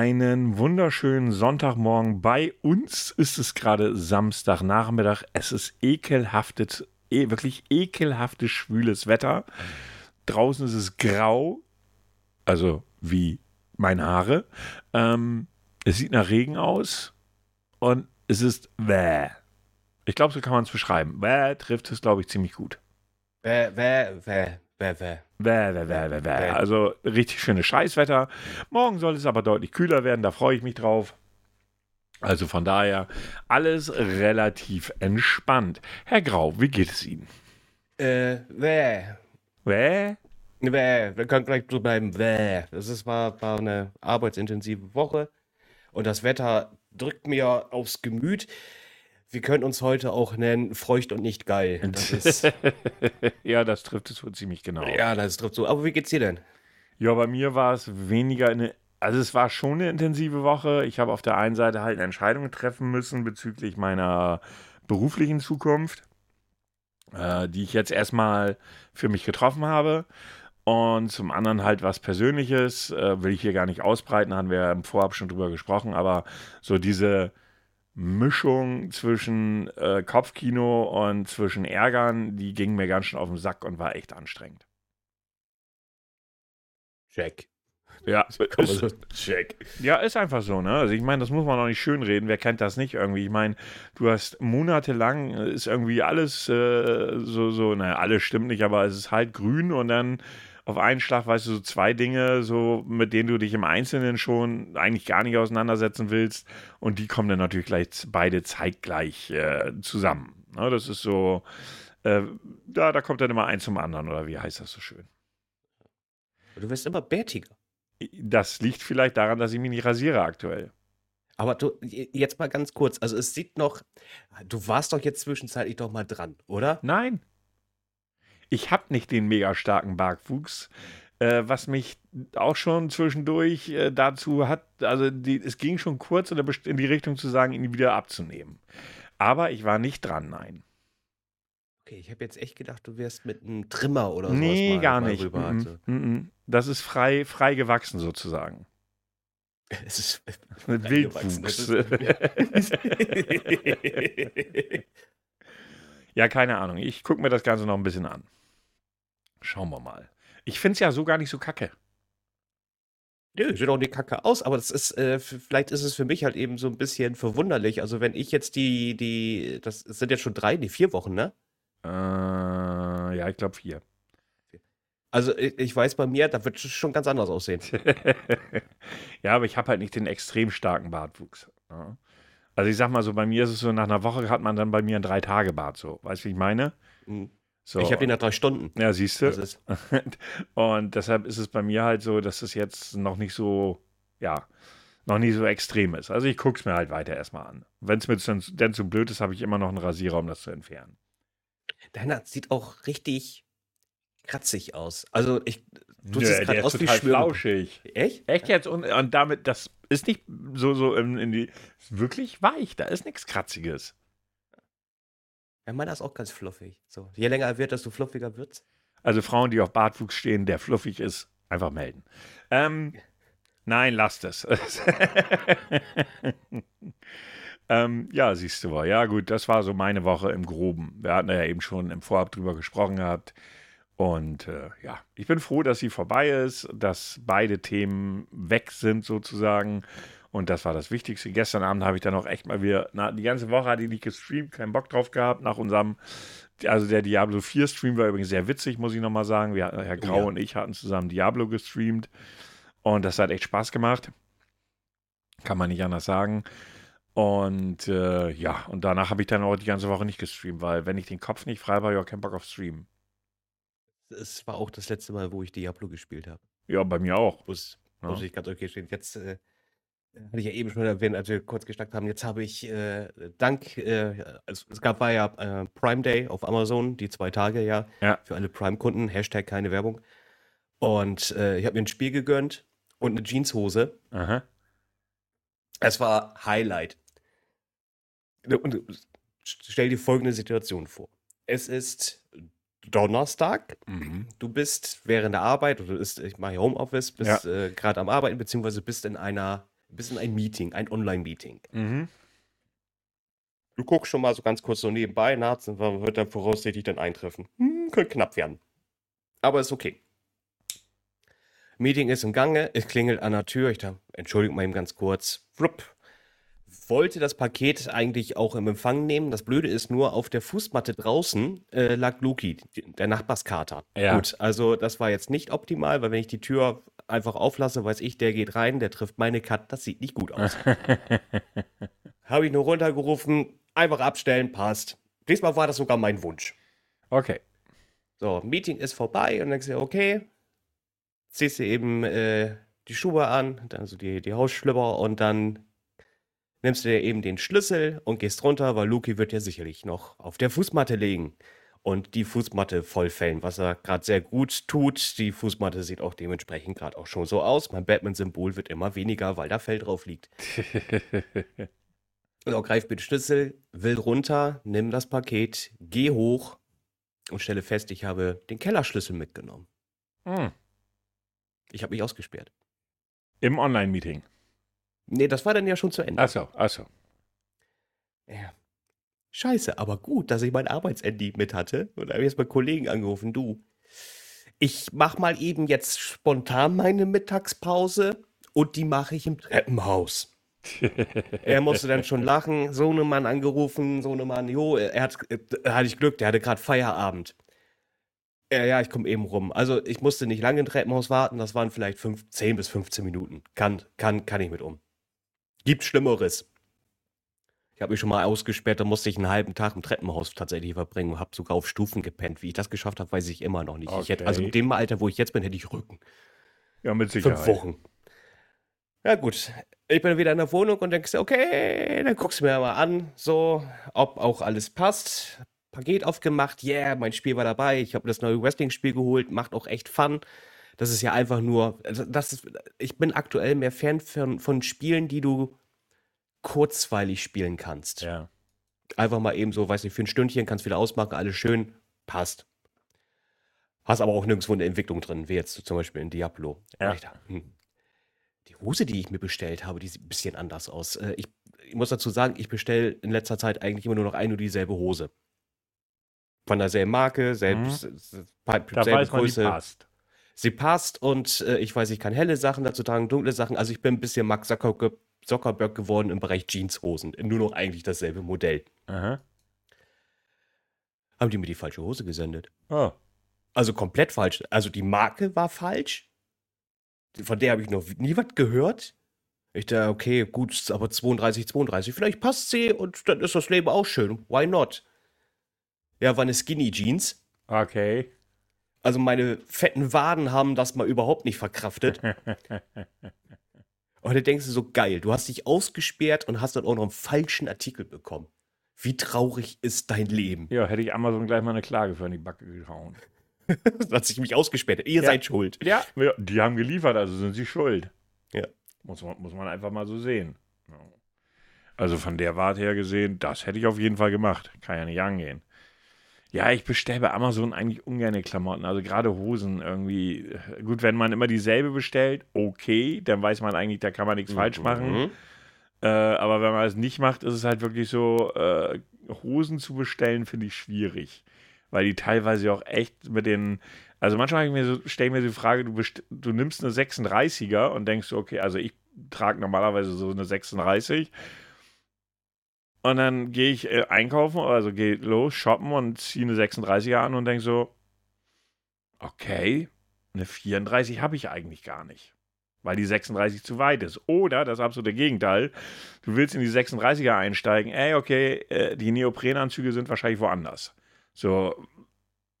einen wunderschönen Sonntagmorgen. Bei uns ist es gerade Samstagnachmittag. Es ist ekelhaftes, e wirklich ekelhaftes, schwüles Wetter. Draußen ist es grau, also wie meine Haare. Ähm, es sieht nach Regen aus und es ist wäh. Ich glaube, so kann man es beschreiben. Wäh trifft es, glaube ich, ziemlich gut. Wäh, wäh, wäh. Bäh, bäh. Bäh, bäh, bäh, bäh, bäh. Also richtig schönes Scheißwetter. Morgen soll es aber deutlich kühler werden, da freue ich mich drauf. Also von daher alles relativ entspannt. Herr Grau, wie geht es Ihnen? Äh, wäh. Wäh? Wäh. Wir können gleich so bleiben. Wäh. Das ist, war, war eine arbeitsintensive Woche und das Wetter drückt mir aufs Gemüt. Wir können uns heute auch nennen, feucht und nicht geil. Das ja, das trifft es wohl ziemlich genau. ja, das trifft so. Aber wie geht's dir denn? Ja, bei mir war es weniger eine. Also es war schon eine intensive Woche. Ich habe auf der einen Seite halt Entscheidungen treffen müssen bezüglich meiner beruflichen Zukunft, äh, die ich jetzt erstmal für mich getroffen habe. Und zum anderen halt was Persönliches, äh, will ich hier gar nicht ausbreiten, haben wir ja im Vorab schon drüber gesprochen, aber so diese Mischung zwischen äh, Kopfkino und zwischen Ärgern, die ging mir ganz schön auf den Sack und war echt anstrengend. Check. Ja, ist, Check. ja, ist einfach so, ne? Also ich meine, das muss man auch nicht schönreden. Wer kennt das nicht irgendwie? Ich meine, du hast monatelang, äh, ist irgendwie alles äh, so, so, naja, alles stimmt nicht, aber es ist halt grün und dann auf einen Schlag weißt du so zwei Dinge, so mit denen du dich im Einzelnen schon eigentlich gar nicht auseinandersetzen willst und die kommen dann natürlich gleich beide zeitgleich äh, zusammen. Ne? Das ist so, äh, da, da kommt dann immer eins zum anderen oder wie heißt das so schön? Du wirst immer bärtiger. Das liegt vielleicht daran, dass ich mich nicht rasiere aktuell. Aber du, jetzt mal ganz kurz. Also es sieht noch, du warst doch jetzt zwischenzeitlich doch mal dran, oder? Nein. Ich habe nicht den mega starken Bartwuchs, äh, was mich auch schon zwischendurch äh, dazu hat, also die, es ging schon kurz in, die Richtung zu sagen, ihn wieder abzunehmen. Aber ich war nicht dran, nein. Okay, ich habe jetzt echt gedacht, du wärst mit einem Trimmer oder sowas nee, mal, gar mal nicht. Rüber. Also. Das ist frei, frei gewachsen sozusagen. es ist Mit Wildwuchs. ja, keine Ahnung. Ich gucke mir das Ganze noch ein bisschen an. Schauen wir mal. Ich finde es ja so gar nicht so kacke. Nö, sieht auch nicht kacke aus, aber das ist, äh, vielleicht ist es für mich halt eben so ein bisschen verwunderlich. Also wenn ich jetzt die, die, das sind jetzt schon drei, nee, vier Wochen, ne? Äh, ja, ich glaube vier. Also ich, ich weiß bei mir, da wird es schon ganz anders aussehen. ja, aber ich habe halt nicht den extrem starken Bartwuchs. Ja. Also ich sag mal so, bei mir ist es so, nach einer Woche hat man dann bei mir einen Drei-Tage-Bart so. Weißt du, wie ich meine? Mhm. So. Ich habe den nach drei Stunden. Ja, siehst du. Und deshalb ist es bei mir halt so, dass es jetzt noch nicht so, ja, noch nicht so extrem ist. Also ich gucke es mir halt weiter erstmal an. Wenn es mir dann, dann zu blöd ist, habe ich immer noch einen Rasierer, um das zu entfernen. deiner sieht auch richtig kratzig aus. Also ich, du Nö, siehst gerade ist aus wie flauschig. Echt? Echt jetzt? Und, und damit, das ist nicht so, so in, in die, ist wirklich weich. Da ist nichts Kratziges. Ja, meiner ist auch ganz fluffig. So, je länger er wird, desto fluffiger wird's. Also Frauen, die auf Bartwuchs stehen, der fluffig ist, einfach melden. Ähm, nein, lasst es. ähm, ja, siehst du mal. Ja, gut, das war so meine Woche im Groben. Wir hatten ja eben schon im Vorab drüber gesprochen gehabt. Und äh, ja, ich bin froh, dass sie vorbei ist, dass beide Themen weg sind sozusagen. Und das war das Wichtigste. Gestern Abend habe ich dann auch echt mal wieder, na, die ganze Woche hatte ich nicht gestreamt, keinen Bock drauf gehabt nach unserem also der Diablo 4 Stream war übrigens sehr witzig, muss ich nochmal sagen. Wir, Herr Grau ja. und ich hatten zusammen Diablo gestreamt und das hat echt Spaß gemacht. Kann man nicht anders sagen. Und äh, ja, und danach habe ich dann auch die ganze Woche nicht gestreamt, weil wenn ich den Kopf nicht frei ich auch keinen Bock auf Streamen. Es war auch das letzte Mal, wo ich Diablo gespielt habe. Ja, bei mir auch. Muss, Ja. muss ich ganz okay stehen. Jetzt äh, hatte ich ja eben schon erwähnt, als wir kurz geschnackt haben. Jetzt habe ich äh, dank, äh, es, es gab war ja äh, Prime Day auf Amazon, die zwei Tage ja, Ja. für alle Prime-Kunden. Hashtag keine Werbung. Und äh, ich habe mir ein Spiel gegönnt und eine Jeanshose. Aha. Es war Highlight. Und stell dir folgende Situation vor. Es ist Donnerstag. Mhm. Du bist während der Arbeit, oder ist, ich mache hier Homeoffice, bist äh, gerade am Arbeiten, beziehungsweise bist in einer ein bisschen ein Meeting, ein Online-Meeting. Mhm. Du guckst schon mal so ganz kurz so nebenbei, na, wann wird dann voraussichtlich dann eintreffen? Hm, könnte knapp werden. Aber ist okay. Meeting ist im Gange, es klingelt an der Tür. Ich dachte, entschuldigt mal eben ganz kurz. Flupp. Wollte das Paket eigentlich auch im Empfang nehmen. Das Blöde ist nur, auf der Fußmatte draußen äh, lag Luki, der Nachbarskater. Ja. Gut, also das war jetzt nicht optimal, weil wenn ich die Tür einfach auflasse, weiß ich, der geht rein, der trifft meine Kat, das sieht nicht gut aus. Habe ich nur runtergerufen, einfach abstellen, passt. Diesmal war das sogar mein Wunsch. Okay. So, Meeting ist vorbei und dann denkst du, okay, ziehst du eben äh, die Schuhe an, also die, die Hausschlüpper und dann nimmst du dir eben den Schlüssel und gehst runter, weil Luki wird ja sicherlich noch auf der Fußmatte legen und die Fußmatte vollfällen, was er gerade sehr gut tut. Die Fußmatte sieht auch dementsprechend gerade auch schon so aus. Mein Batman-Symbol wird immer weniger, weil da Fell drauf liegt. So, greif mit Schlüssel, will runter, nimm das Paket, geh hoch und stelle fest, ich habe den Kellerschlüssel mitgenommen. Hm. Ich habe mich ausgesperrt. Im Online-Meeting. Nee, das war dann ja schon zu Ende. Achso, achso. Ja. Scheiße, aber gut, dass ich mein Arbeitsandy mit hatte. Und da habe ich jetzt mal Kollegen angerufen, du. Ich mach mal eben jetzt spontan meine Mittagspause und die mache ich im Treppenhaus. er musste dann schon lachen, Sohnemann angerufen, Sohnemann, jo, er hat, äh, hatte ich Glück, der hatte gerade Feierabend. Ja, ja, ich komme eben rum. Also ich musste nicht lange im Treppenhaus warten, das waren vielleicht fünf, 10 bis 15 Minuten. Kann, kann, kann ich mit um. Gibt Schlimmeres. Ich habe mich schon mal ausgesperrt, da musste ich einen halben Tag im Treppenhaus tatsächlich verbringen und habe sogar auf Stufen gepennt. Wie ich das geschafft habe, weiß ich immer noch nicht. Ich hätte, also Okay. in dem Alter, wo ich jetzt bin, hätte ich Rücken. Ja, mit Sicherheit. Fünf Wochen. Ja, gut. Ich bin wieder in der Wohnung und denkst, okay, dann guckst du mir mal an, so, ob auch alles passt. Paket aufgemacht, yeah, mein Spiel war dabei. Ich habe das neue Wrestling-Spiel geholt, macht auch echt Fun. Das ist ja einfach nur, also das ist, ich bin aktuell mehr Fan von, von Spielen, die du kurzweilig spielen kannst. Ja. Einfach mal eben so, weiß nicht, für ein Stündchen kannst wieder ausmachen, alles schön, passt. Hast aber auch nirgendwo eine Entwicklung drin, wie jetzt zum Beispiel in Diablo. Ja. Hm, Die Hose, die ich mir bestellt habe, die sieht ein bisschen anders aus. Äh, Ich, ich muss dazu sagen, ich bestelle in letzter Zeit eigentlich immer nur noch eine und dieselbe Hose. Von derselben Marke, selbst, Mhm. Selbe weiß man, die Größe. passt. Sie passt und äh, ich weiß, ich kann helle Sachen dazu tragen, dunkle Sachen. Also ich bin ein bisschen Max Zuckerberg, Zuckerberg geworden im Bereich Jeanshosen. Nur noch eigentlich dasselbe Modell. Aha. Haben die mir die falsche Hose gesendet? Oh. Also komplett falsch. Also die Marke war falsch. Von der habe ich noch nie was gehört. Ich dachte, okay, gut, aber 32, 32. Vielleicht passt sie und dann ist das Leben auch schön. Why not? Ja, war eine Skinny Jeans. Okay. Also meine fetten Waden haben das mal überhaupt nicht verkraftet. Und da denkst du so, geil, du hast dich ausgesperrt und hast dann auch noch einen falschen Artikel bekommen. Wie traurig ist dein Leben? Ja, hätte ich Amazon gleich mal eine Klage für in die Backe gehauen. dass ich mich ausgesperrt. Ihr Ja. seid schuld. Ja, ja, die haben geliefert, also sind sie schuld. Ja. Muss man, muss man einfach mal so sehen. Also von der Warte her gesehen, das hätte ich auf jeden Fall gemacht. Kann ja nicht angehen. Ja, ich bestelle bei Amazon eigentlich ungerne Klamotten, also gerade Hosen irgendwie. Gut, wenn man immer dieselbe bestellt, okay, dann weiß man eigentlich, da kann man nichts falsch machen. Mhm. Äh, aber wenn man es nicht macht, ist es halt wirklich so, äh, Hosen zu bestellen, finde ich schwierig. Weil die teilweise auch echt mit den, also manchmal ich mir so, stelle ich mir so die Frage, du, du nimmst eine 36er und denkst so, okay, also ich trage normalerweise so eine 36 und dann gehe ich äh, einkaufen, also gehe los, shoppen und ziehe eine 36er an und denke so, okay, eine 34 habe ich eigentlich gar nicht weil die 36 zu weit ist. Oder das absolute Gegenteil, du willst in die 36er einsteigen, ey, okay, äh, die Neoprenanzüge sind wahrscheinlich woanders. So,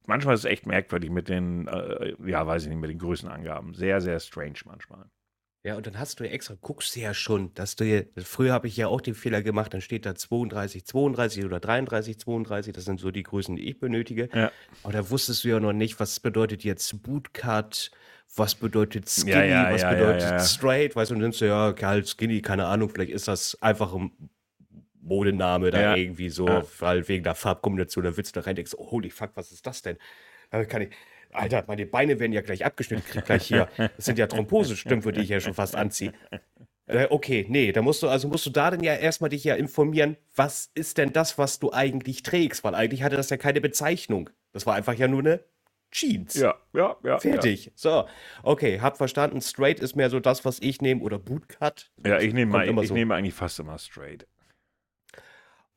manchmal ist es echt merkwürdig mit den, äh, ja, weiß ich nicht, mit den Größenangaben. Sehr, sehr strange manchmal. Ja, und dann hast du ja extra, guckst du ja schon, dass du hier, früher habe ich ja auch den Fehler gemacht, dann steht da 32, 32 oder 33, 32, das sind so die Größen, die ich benötige. Ja. Aber da wusstest du ja noch nicht, was bedeutet jetzt Bootcut, was bedeutet Skinny, Ja, was ja, ja, bedeutet ja. Straight, weißt du, und dann nimmst du ja, halt Skinny, keine Ahnung, vielleicht ist das einfach ein Modename da Ja. irgendwie so, Ja. weil wegen der Farbkombination, da willst du da rein, denkst, oh, holy fuck, was ist das denn? Da kann ich, Alter, meine Beine werden ja gleich abgeschnitten, ich krieg gleich hier, das sind ja Thrombosestümpfe, die ich ja schon fast anziehe. Äh, okay, nee, da musst du, also musst du da dann ja erstmal dich ja informieren, was ist denn das, was du eigentlich trägst? Weil eigentlich hatte das ja keine Bezeichnung. Das war einfach ja nur eine Jeans. Ja, ja, ja. Fertig. So, okay, hab verstanden. Straight ist mehr so das, was ich nehme oder Bootcut. Ja, ich nehme mal, ich so. nehme eigentlich fast immer straight.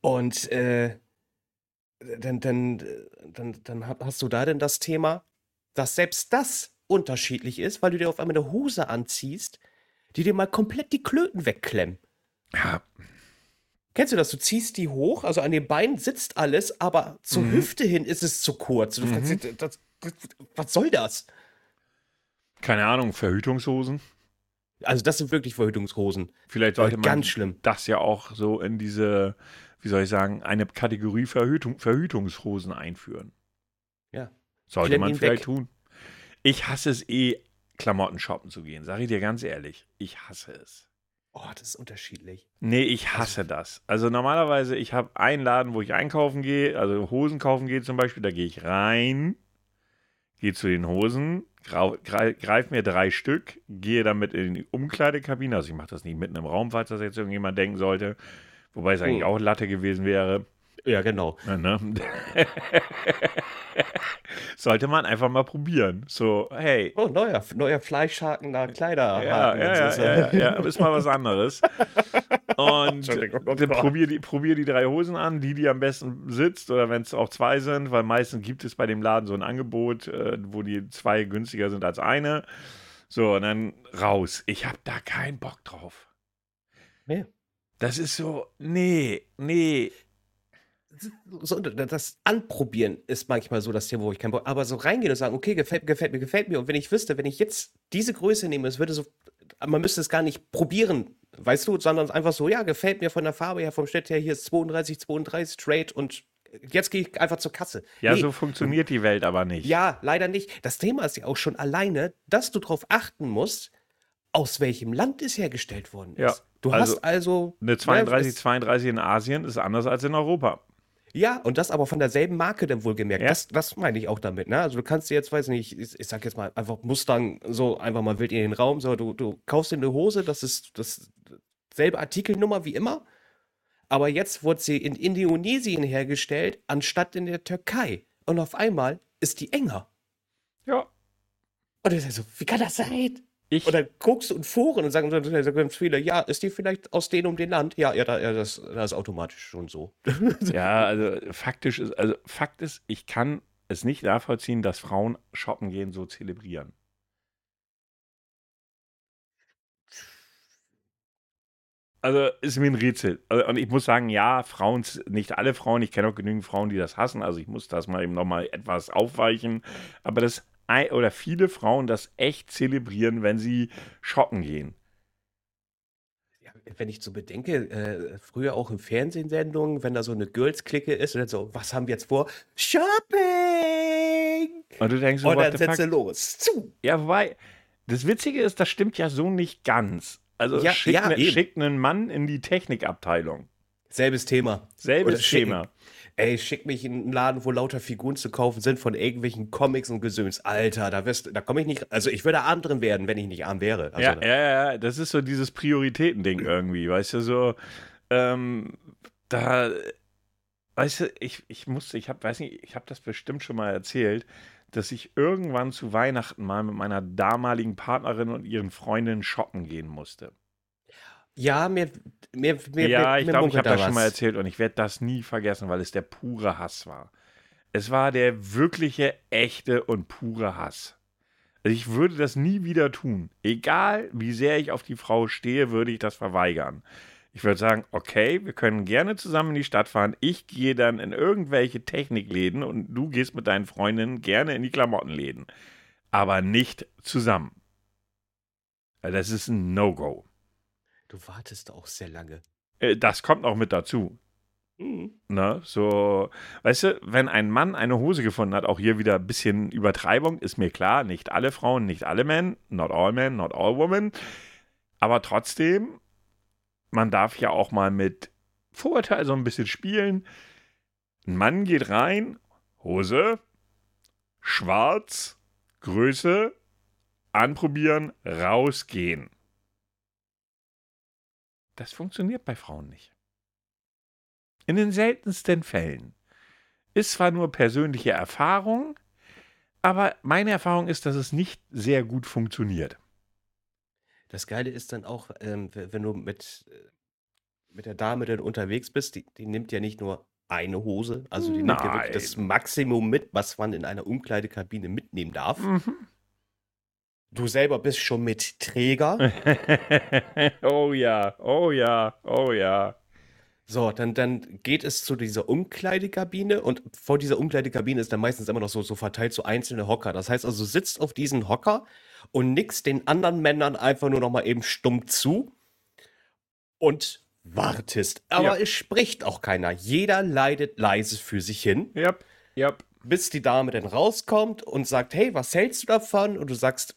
Und äh, dann, dann, dann, dann hast du da denn das Thema, dass selbst das unterschiedlich ist, weil du dir auf einmal eine Hose anziehst, die dir mal komplett die Klöten wegklemmen. Ja, Kennst du das? Du ziehst die hoch, also an den Beinen sitzt alles, aber zur Mhm. Hüfte hin ist es zu kurz. Du fragst dich, das, das, was soll das? keine Ahnung, Verhütungshosen. Also das sind wirklich Verhütungshosen. Vielleicht sollte man Ganz schlimm. das ja auch so in diese, wie soll ich sagen, eine Kategorie Verhütung, Verhütungshosen einführen. Ja. Sollte man vielleicht weg. tun. Ich hasse es eh, Klamotten shoppen zu gehen. Sag ich dir ganz ehrlich. Ich hasse es. Oh, das ist unterschiedlich. Nee, ich hasse das. Also normalerweise, ich habe einen Laden, wo ich einkaufen gehe, also Hosen kaufen gehe zum Beispiel, da gehe ich rein, gehe zu den Hosen, grau- grei- greif mir drei Stück, gehe damit in die Umkleidekabine, also ich mache das nicht mitten im Raum, falls das jetzt irgendjemand denken sollte, wobei es eigentlich Hm. auch Latte gewesen wäre. Ja, genau. Ja, ne? Sollte man einfach mal probieren. So, hey, Oh, neuer, neuer Fleischhaken nach Kleider. ja, ja, ja, ja, ja, ja, ist mal was anderes. Und Entschuldigung, oh dann probier die, probier die drei Hosen an, die, die am besten sitzt, oder wenn es auch zwei sind, weil meistens gibt es bei dem Laden so ein Angebot, äh, wo die zwei günstiger sind als eine. So, und dann raus. Ich habe da keinen Bock drauf. Nee. Das ist so, nee, nee. So, das Anprobieren ist manchmal so das Thema, wo ich keinen Bock Aber so reingehen und sagen, okay, gefällt mir, gefällt mir, gefällt mir. Und wenn ich wüsste, wenn ich jetzt diese Größe nehme, es würde so, man müsste es gar nicht probieren, weißt du, sondern einfach so, ja, gefällt mir von der Farbe her, vom Schnitt her, hier ist 32, 32, straight und jetzt gehe ich einfach zur Kasse. Ja, Nee, so funktioniert die Welt aber nicht. Ja, leider nicht. Das Thema ist ja auch schon alleine, dass du darauf achten musst, aus welchem Land es hergestellt worden ist. Ja, Du also hast also. Eine ne, 32, es- 32 in Asien ist anders als in Europa. Ja, und das aber von derselben Marke dann wohlgemerkt. Ja. Das, das meine ich auch damit. Ne? Also du kannst dir jetzt, weiß nicht, ich, ich sag jetzt mal einfach Mustang so einfach mal wild in den Raum. So, du, du kaufst dir eine Hose, das ist das selbe Artikelnummer wie immer. Aber jetzt wurde sie in Indonesien hergestellt, anstatt in der Türkei. Und auf einmal ist die enger. Ja. Und ich sag so, wie kann das sein? Ich, Und dann guckst du in Foren und sagen dann viele, ja, ist die vielleicht aus dem um den Land? Ja, ja, da, ja das, das ist automatisch schon so. ja, also faktisch ist, also Fakt ist, ich kann es nicht nachvollziehen, dass Frauen shoppen gehen so zelebrieren. Also ist mir ein Rätsel. Also, Und ich muss sagen, ja, Frauen, nicht alle Frauen, ich kenne auch genügend Frauen, die das hassen, also ich muss das mal eben nochmal etwas aufweichen. Aber das oder viele Frauen das echt zelebrieren, wenn sie shoppen gehen. Ja, wenn ich so bedenke, äh, früher auch in Fernsehsendungen, wenn da so eine Girls-Clique ist dann so, was haben wir jetzt vor? Shopping! Und du denkst so, Und dann setzt sie los. Zu. Ja, wobei, das Witzige ist, das stimmt ja so nicht ganz. Also Ja, schickt, ja, ne, schickt einen Mann in die Technikabteilung. Selbes Thema. Selbes Oder. Thema. Ey, schick mich in einen Laden, wo lauter Figuren zu kaufen sind von irgendwelchen Comics und Gesöns. Alter, da wirst, da komme ich nicht. Also ich würde arm drin werden, wenn ich nicht arm wäre. Also, ja, ja, ja, das ist so dieses Prioritätending irgendwie, weißt du, so, ähm, da, weißt du, ich, ich musste, ich habe, weiß nicht, ich habe das bestimmt schon mal erzählt, dass ich irgendwann zu Weihnachten mal mit meiner damaligen Partnerin und ihren Freundinnen shoppen gehen musste. Ja mir, mir, mir, ja, ich glaube, ich habe da das schon mal erzählt und ich werde das nie vergessen, weil es der pure Hass war. Es war der wirkliche, echte und pure Hass. Also ich würde das nie wieder tun. Egal, wie sehr ich auf die Frau stehe, würde ich das verweigern. Ich würde sagen, okay, wir können gerne zusammen in die Stadt fahren. Ich gehe dann in irgendwelche Technikläden und du gehst mit deinen Freundinnen gerne in die Klamottenläden. Aber nicht zusammen. Das ist ein No-Go. Du wartest auch sehr lange. Äh, Das kommt auch mit dazu. Mhm. Ne, so, weißt du, wenn ein Mann eine Hose gefunden hat, auch hier wieder ein bisschen Übertreibung, ist mir klar, nicht alle Frauen, nicht alle Men, not all men, not all women, aber trotzdem, man darf ja auch mal mit Vorurteil so ein bisschen spielen. Ein Mann geht rein, Hose, schwarz, Größe, anprobieren, rausgehen. Das funktioniert bei Frauen nicht. In den seltensten Fällen. Ist zwar nur persönliche Erfahrung, aber meine Erfahrung ist, dass es nicht sehr gut funktioniert. Das Geile ist dann auch, ähm, wenn du mit, äh, mit der Dame dann unterwegs bist, die, die nimmt ja nicht nur eine Hose, also die nimmt ja wirklich das Maximum mit, was man in einer Umkleidekabine mitnehmen darf. Mhm. Du selber bist schon mit Träger. oh ja, oh ja, oh ja. So, dann, dann geht es zu dieser Umkleidekabine und vor dieser Umkleidekabine ist dann meistens immer noch so, so verteilt so einzelne Hocker. Das heißt also, du sitzt auf diesen Hocker und nickst den anderen Männern einfach nur noch mal eben stumm zu und wartest. Aber ja. es spricht auch keiner. Jeder leidet leise für sich hin. Ja, ja. Bis die Dame dann rauskommt und sagt, hey, was hältst du davon? Und du sagst,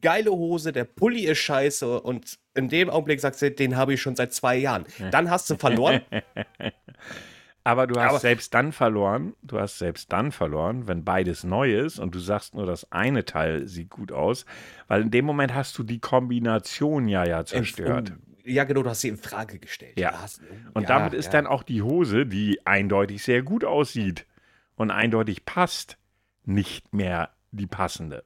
geile Hose, der Pulli ist scheiße und in dem Augenblick sagst du, den habe ich schon seit zwei Jahren. Dann hast du verloren. Aber du hast Aber selbst dann verloren, du hast selbst dann verloren, wenn beides neu ist und du sagst nur, das eine Teil sieht gut aus, weil in dem Moment hast du die Kombination ja ja zerstört. Ja, genau, du hast sie in Frage gestellt. Ja. Hast, und ja, damit ist ja. dann auch die Hose, die eindeutig sehr gut aussieht und eindeutig passt, nicht mehr die passende.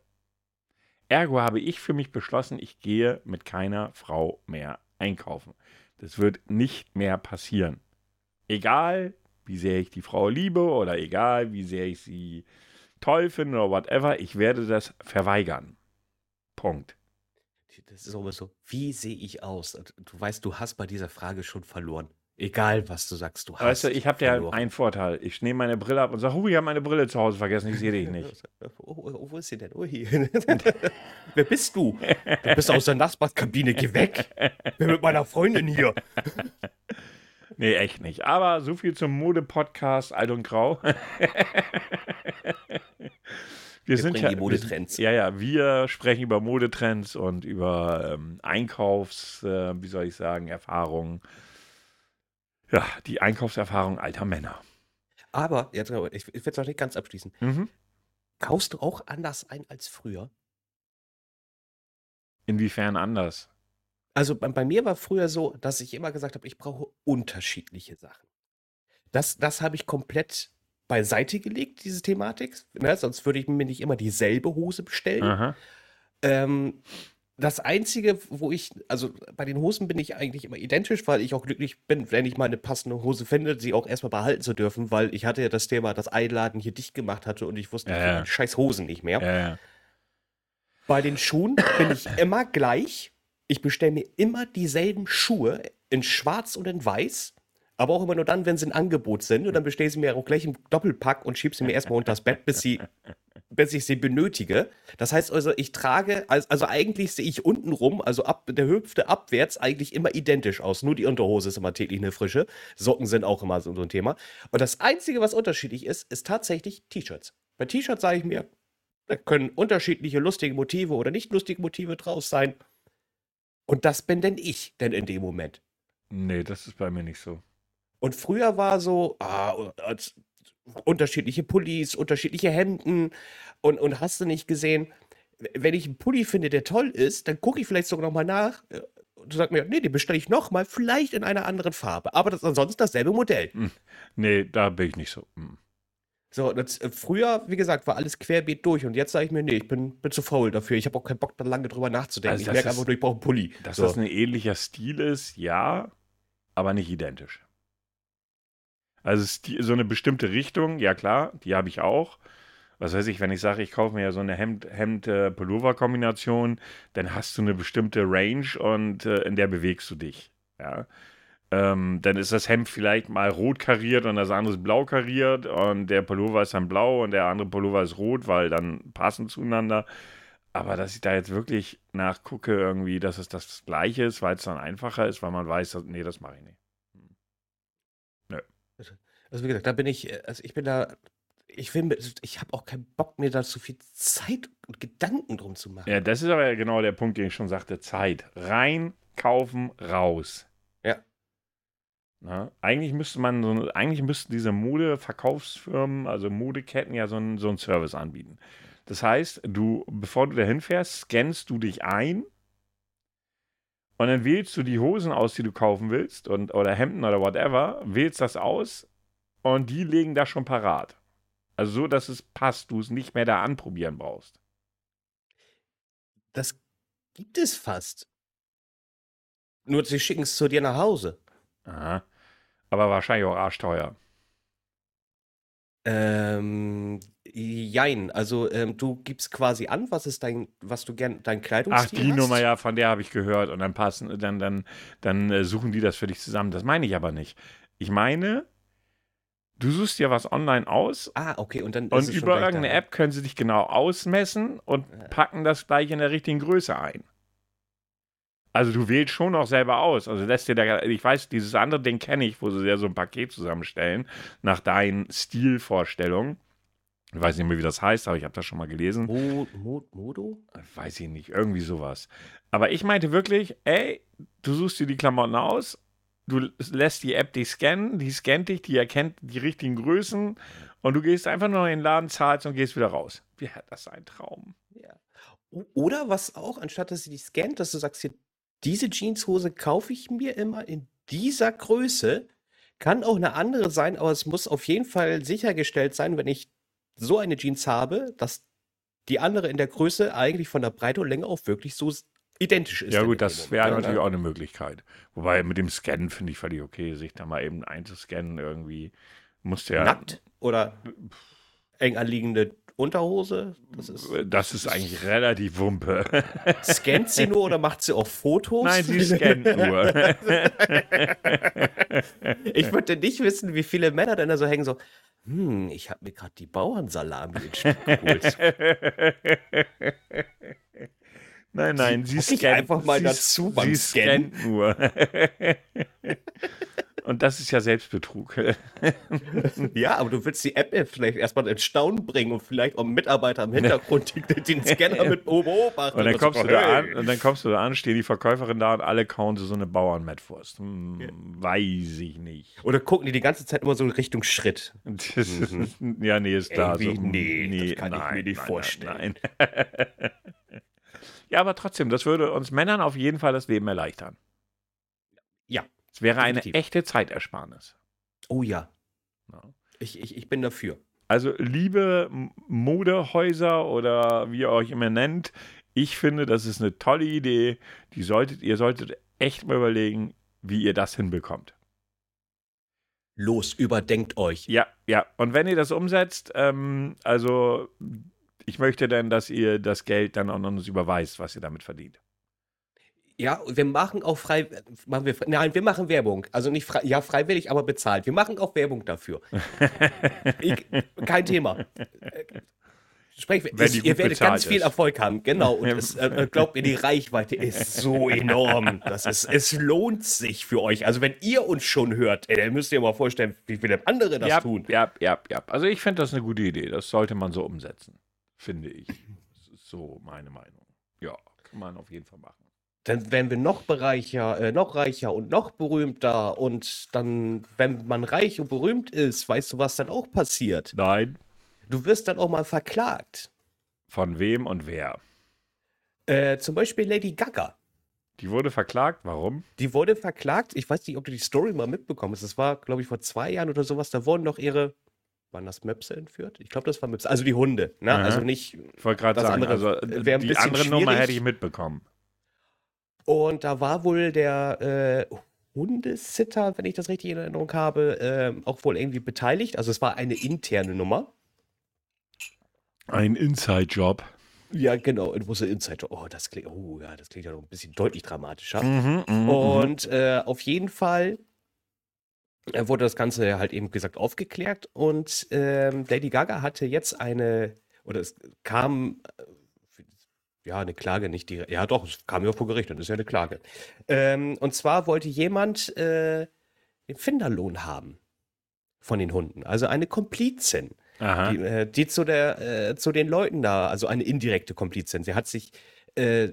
Ergo habe ich für mich beschlossen, ich gehe mit keiner Frau mehr einkaufen. Das wird nicht mehr passieren. Egal, wie sehr ich die Frau liebe oder egal, wie sehr ich sie toll finde oder whatever, ich werde das verweigern. Punkt. Das ist aber so, wie sehe ich aus? Du weißt, du hast bei dieser Frage schon verloren. Egal, was du sagst, du hast. Weißt du, ich habe ja einen Vorteil. Ich nehme meine Brille ab und sage, ich habe meine Brille zu Hause vergessen, ich sehe dich nicht. Oh, oh, wo ist sie denn? Oh, hier. Wer bist du? Du bist aus der Nachbarskabine, geh weg. Ich bin mit meiner Freundin hier. Nee, echt nicht. Aber so viel zum Mode-Podcast Alt und Grau. Wir, wir sind ja, die Modetrends. ja, ja, wir sprechen über Modetrends und über ähm, Einkaufs, äh, wie soll ich sagen, Erfahrungen ja, die Einkaufserfahrung alter Männer. Aber, jetzt, ich, ich will es noch nicht ganz abschließen. Mhm. Kaufst du auch anders ein als früher? Inwiefern anders? Also bei, bei mir war früher so, dass ich immer gesagt habe, ich brauche unterschiedliche Sachen. Das, das habe ich komplett beiseite gelegt, diese Thematik. Ne? Sonst würde ich mir nicht immer dieselbe Hose bestellen. Ähm, das Einzige, wo ich, also bei den Hosen bin ich eigentlich immer identisch, weil ich auch glücklich bin, wenn ich mal eine passende Hose finde, sie auch erstmal behalten zu dürfen, weil ich hatte ja das Thema, dass Einladen hier dicht gemacht hatte und ich wusste, ja, ja. scheiß Hosen nicht mehr. Ja, bei den Schuhen bin ich immer gleich. Ich bestelle mir immer dieselben Schuhe in schwarz und in weiß. Aber auch immer nur dann, wenn sie ein Angebot sind. Und dann bestelle ich sie mir auch gleich im Doppelpack und schiebe sie mir erstmal unter das Bett, bis sie bis ich sie benötige. Das heißt also, ich trage, also eigentlich sehe ich unten rum, also ab der Hüfte abwärts, eigentlich immer identisch aus. Nur die Unterhose ist immer täglich eine frische. Socken sind auch immer so ein Thema. Und das Einzige, was unterschiedlich ist, ist tatsächlich T-Shirts. Bei T-Shirts sage ich mir, da können unterschiedliche lustige Motive oder nicht lustige Motive draus sein. Und das bin denn ich denn in dem Moment. Nee, das ist bei mir nicht so. Und früher war so, ah, unterschiedliche Pullis, unterschiedliche Hemden und, und hast du nicht gesehen, wenn ich einen Pulli finde, der toll ist, dann gucke ich vielleicht sogar nochmal nach äh, und sag mir, nee, den bestelle ich nochmal, vielleicht in einer anderen Farbe, aber das ist ansonsten dasselbe Modell. Hm. Nee, da bin ich nicht so. Hm. So, das, äh, früher, wie gesagt, war alles querbeet durch und jetzt sage ich mir, nee, ich bin, bin zu faul dafür. Ich habe auch keinen Bock, da lange drüber nachzudenken. Also ich merke einfach nur, ich brauche einen Pulli. Dass so. das ein ähnlicher Stil ist, ja, aber nicht identisch. Also so eine bestimmte Richtung, ja klar, die habe ich auch. Was weiß ich, wenn ich sage, ich kaufe mir ja so eine Hemd-Pullover-Kombination, dann hast du eine bestimmte Range und äh, in der bewegst du dich. Ja. Ähm, dann ist das Hemd vielleicht mal rot kariert und das andere ist blau kariert und der Pullover ist dann blau und der andere Pullover ist rot, weil dann passen zueinander. Aber dass ich da jetzt wirklich nachgucke, irgendwie, dass es das gleiche ist, weil es dann einfacher ist, weil man weiß, nee, das mache ich nicht. Also wie gesagt, da bin ich, äh, also ich bin da, ich will, ich habe auch keinen Bock mir da so viel Zeit und Gedanken drum zu machen. Ja, das ist aber ja genau der Punkt, den ich schon sagte, Zeit. Rein, kaufen, raus. Ja. Na, eigentlich müsste man so, eigentlich müssten diese Modeverkaufsfirmen, also Modeketten ja so einen, so einen Service anbieten. Das heißt, du, bevor du da hinfährst, scannst du dich ein Und dann wählst du die Hosen aus, die du kaufen willst, und, oder Hemden oder whatever, wählst das aus und die legen das schon parat. Also so, dass es passt, du es nicht mehr da anprobieren brauchst. Das gibt es fast. Nur sie schicken es zu dir nach Hause. Aha. Aber wahrscheinlich auch arschteuer. Ähm, jein. Also ähm, du gibst quasi an, was ist dein, was du gern, dein Ach, Kleidungsstil die hast. Nummer, ja, von der habe ich gehört. Und dann passen, dann, dann, dann äh, suchen die das für dich zusammen. Das meine ich aber nicht. Ich meine, du suchst dir was online aus Ah, okay. Und dann ist und über irgendeine da. App können sie dich genau ausmessen und Ja. packen das gleich in der richtigen Größe ein. Also du wählst schon auch selber aus. Also lässt dir da, ich weiß, dieses andere Ding kenne ich, wo sie ja so ein Paket zusammenstellen, nach deinen Stilvorstellungen. Ich weiß nicht mehr, wie das heißt, aber ich habe das schon mal gelesen. Mo Mo Modo? Weiß ich nicht, irgendwie sowas. Aber ich meinte wirklich, ey, du suchst dir die Klamotten aus, du lässt die App dich scannen, die scannt dich, die erkennt die richtigen Größen und du gehst einfach nur in den Laden, zahlst und gehst wieder raus. Ja, das ist ein Traum. Ja. Oder was auch, anstatt dass sie dich scannt, dass du sagst, hier, diese Jeanshose kaufe ich mir immer in dieser Größe. Kann auch eine andere sein, aber es muss auf jeden Fall sichergestellt sein, wenn ich so eine Jeans habe, dass die andere in der Größe eigentlich von der Breite und Länge auch wirklich so identisch ist. Ja gut, das wäre ne? natürlich auch eine Möglichkeit. Wobei mit dem Scannen finde ich völlig okay, sich da mal eben einzuscannen irgendwie. Musste ja. Nackt oder eng anliegende Unterhose? Das ist, Das ist eigentlich relativ Wumpe. scannt sie nur oder macht sie auch Fotos? Nein, sie scannt nur. Ich würde nicht wissen, wie viele Männer denn da so hängen, so, hm, ich habe mir gerade die Bauernsalami ins Stück geholt. Nein, nein, sie ich scannt. einfach mal sie, dazu beim sie Scannen. scannt nur. Und das ist ja Selbstbetrug. ja, aber du willst die App ja vielleicht erstmal ins Staunen bringen und vielleicht auch einen Mitarbeiter im Hintergrund den Scanner mit beobachten. Und dann so, kommst du da an, und dann kommst du da an, steht die Verkäuferin da und alle kauen so eine Bauernmettwurst. Hm, Weiß ich nicht. Oder gucken die die ganze Zeit immer so in Richtung Schritt. Ist, ja, nee, ist. Mhm. Irgendwie, hm, nee, das kann ich mir nicht nein, vorstellen. Nein, nein. Ja, aber trotzdem, das würde uns Männern auf jeden Fall das Leben erleichtern. Ja. Es wäre eine Definitiv. echte Zeitersparnis. Oh ja, Ja. ich, ich, ich bin dafür. Also, liebe Modehäuser oder wie ihr euch immer nennt, ich finde, das ist eine tolle Idee. Die solltet, ihr solltet echt mal überlegen, wie ihr das hinbekommt. Los, überdenkt euch. Ja, ja. Und wenn ihr das umsetzt, ähm, also ich möchte dann, dass ihr das Geld dann auch noch uns überweist, was ihr damit verdient. Ja, wir machen auch frei, machen wir, nein, wir machen Werbung. Also nicht frei, ja, freiwillig, aber bezahlt. Wir machen auch Werbung dafür. ich, kein Thema. Sprech, die ihr werdet ganz viel ist. Erfolg haben, genau. Und es, äh, glaubt mir, die Reichweite ist so enorm. Das ist, es lohnt sich für euch. Also wenn ihr uns schon hört, ey, dann müsst ihr mal vorstellen, wie viele andere das ja, tun. ja, ja, ja. Also ich finde das eine gute Idee. Das sollte man so umsetzen, finde ich. Das ist so meine Meinung. Ja, kann man auf jeden Fall machen. Dann werden wir noch bereicher, äh, noch reicher und noch berühmter. Und dann, wenn man reich und berühmt ist, weißt du, was dann auch passiert? Nein. Du wirst dann auch mal verklagt. Von wem und wer? Äh, zum Beispiel Lady Gaga. Die wurde verklagt. Warum? Die wurde verklagt. Ich weiß nicht, ob du die Story mal mitbekommen hast. Das war, glaube ich, vor zwei Jahren oder sowas. Da wurden doch ihre. Waren das Möpse entführt? Ich glaube, das war Möpse. Also die Hunde. Ne? Aha. Also nicht. Ich wollte gerade sagen, andere also ein die andere Nummer schwierig. hätte ich mitbekommen. Und da war wohl der äh, Hundesitter, wenn ich das richtig in Erinnerung habe, äh, auch wohl irgendwie beteiligt. Also es war eine interne Nummer. Ein Inside-Job. Ja, genau. Und wusste Inside. Oh, das klingt. Oh, ja, das klingt ja noch ein bisschen deutlich dramatischer. Mhm, mhm, mhm. Und äh, auf jeden Fall wurde das Ganze halt eben gesagt aufgeklärt und ähm, Lady Gaga hatte jetzt eine, oder es kam, äh, ja, eine Klage, nicht die, ja doch, es kam ja vor Gericht, das ist ja eine Klage. Ähm, und zwar wollte jemand äh, den Finderlohn haben von den Hunden, also eine Komplizin die, äh, die zu, der, äh, zu den Leuten da, also eine indirekte Komplizin. Sie hat sich, äh,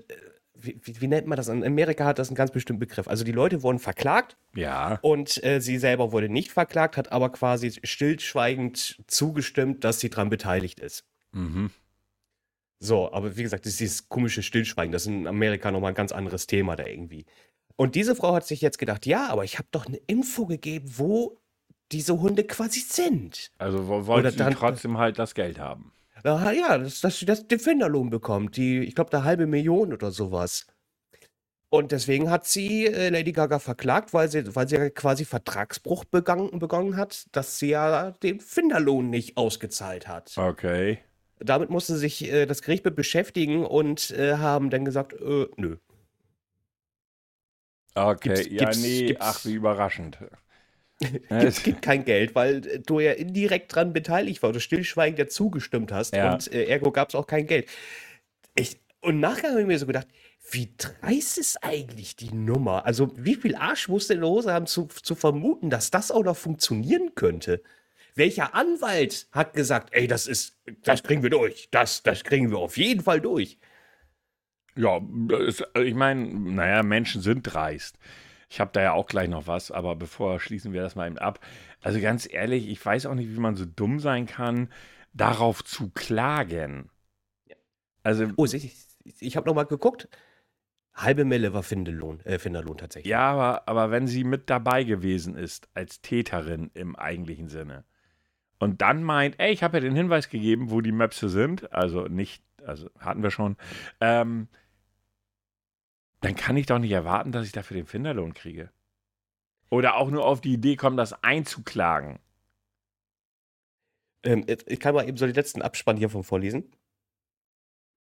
wie, wie, nennt man das? In Amerika hat das einen ganz bestimmten Begriff. Also die Leute wurden verklagt ja. und äh, sie selber wurde nicht verklagt, hat aber quasi stillschweigend zugestimmt, dass sie daran beteiligt ist. Mhm. So, aber wie gesagt, das ist dieses komische Stillschweigen. Das ist in Amerika nochmal ein ganz anderes Thema da irgendwie. Und diese Frau hat sich jetzt gedacht, ja, aber ich habe doch eine Info gegeben, wo diese Hunde quasi sind. Also wo- wollte sie dann- trotzdem halt das Geld haben. Ah, ja, dass, dass sie das Defenderlohn bekommt. Die, ich glaube, eine halbe Million oder sowas. Und deswegen hat sie äh, Lady Gaga verklagt, weil sie, weil sie ja quasi Vertragsbruch begangen, begangen hat, dass sie ja den Finderlohn nicht ausgezahlt hat. Okay. Damit musste sich äh, das Gericht mit beschäftigen und äh, haben dann gesagt, äh, nö. Okay, Gibt's- ja, gibt's- nee, gibt's- ach, wie überraschend. Es gibt kein Geld, weil äh, du ja indirekt dran beteiligt warst, du stillschweigend ja zugestimmt hast Ja. und äh, ergo gab es auch kein Geld. Ich, und Nachgang habe ich mir so gedacht, wie dreist ist eigentlich die Nummer? Also wie viel Arsch musste in der Hose haben, zu, zu vermuten, dass das auch noch funktionieren könnte? Welcher Anwalt hat gesagt, ey, das ist, das kriegen wir durch, das, das kriegen wir auf jeden Fall durch? Ja, ich meine, naja, Menschen sind dreist. Ich habe da ja auch gleich noch was, aber bevor schließen wir das mal eben ab. Also ganz ehrlich, ich weiß auch nicht, wie man so dumm sein kann, darauf zu klagen. Also, Oh, ich, ich habe noch mal geguckt. Halbe Mille war Finderlohn, äh, Finderlohn tatsächlich. ja, aber, aber wenn sie mit dabei gewesen ist, als Täterin im eigentlichen Sinne, und dann meint, ey, ich habe ja den Hinweis gegeben, wo die Möpse sind, also nicht, also hatten wir schon, ähm, dann kann ich doch nicht erwarten, dass ich dafür den Finderlohn kriege. Oder auch nur auf die Idee kommen, das einzuklagen. Ähm, ich kann mal eben so den letzten Abspann hiervon vorlesen.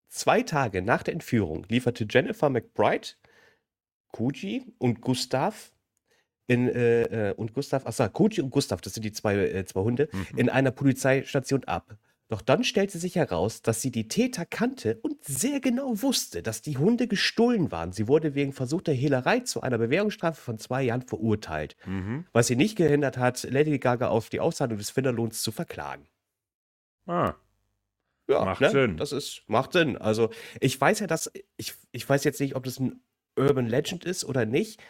Zwei Tage nach der Entführung lieferte Jennifer McBride, Kuji und Gustav in, äh, äh, und Gustav, achso, Kuji und Gustav, das sind die zwei, äh, zwei Hunde, Mhm. in einer Polizeistation ab. Doch dann stellte sich heraus, dass sie die Täter kannte und sehr genau wusste, dass die Hunde gestohlen waren. Sie wurde wegen versuchter Hehlerei zu einer Bewährungsstrafe von zwei Jahren verurteilt, Mhm. was sie nicht gehindert hat, Lady Gaga auf die Auszahlung des Finderlohns zu verklagen. Ah, Ja, Macht ne? Sinn. Das ist, macht Sinn. Also, ich weiß ja, dass, ich, ich weiß jetzt nicht, ob das ein Urban Legend ist oder nicht.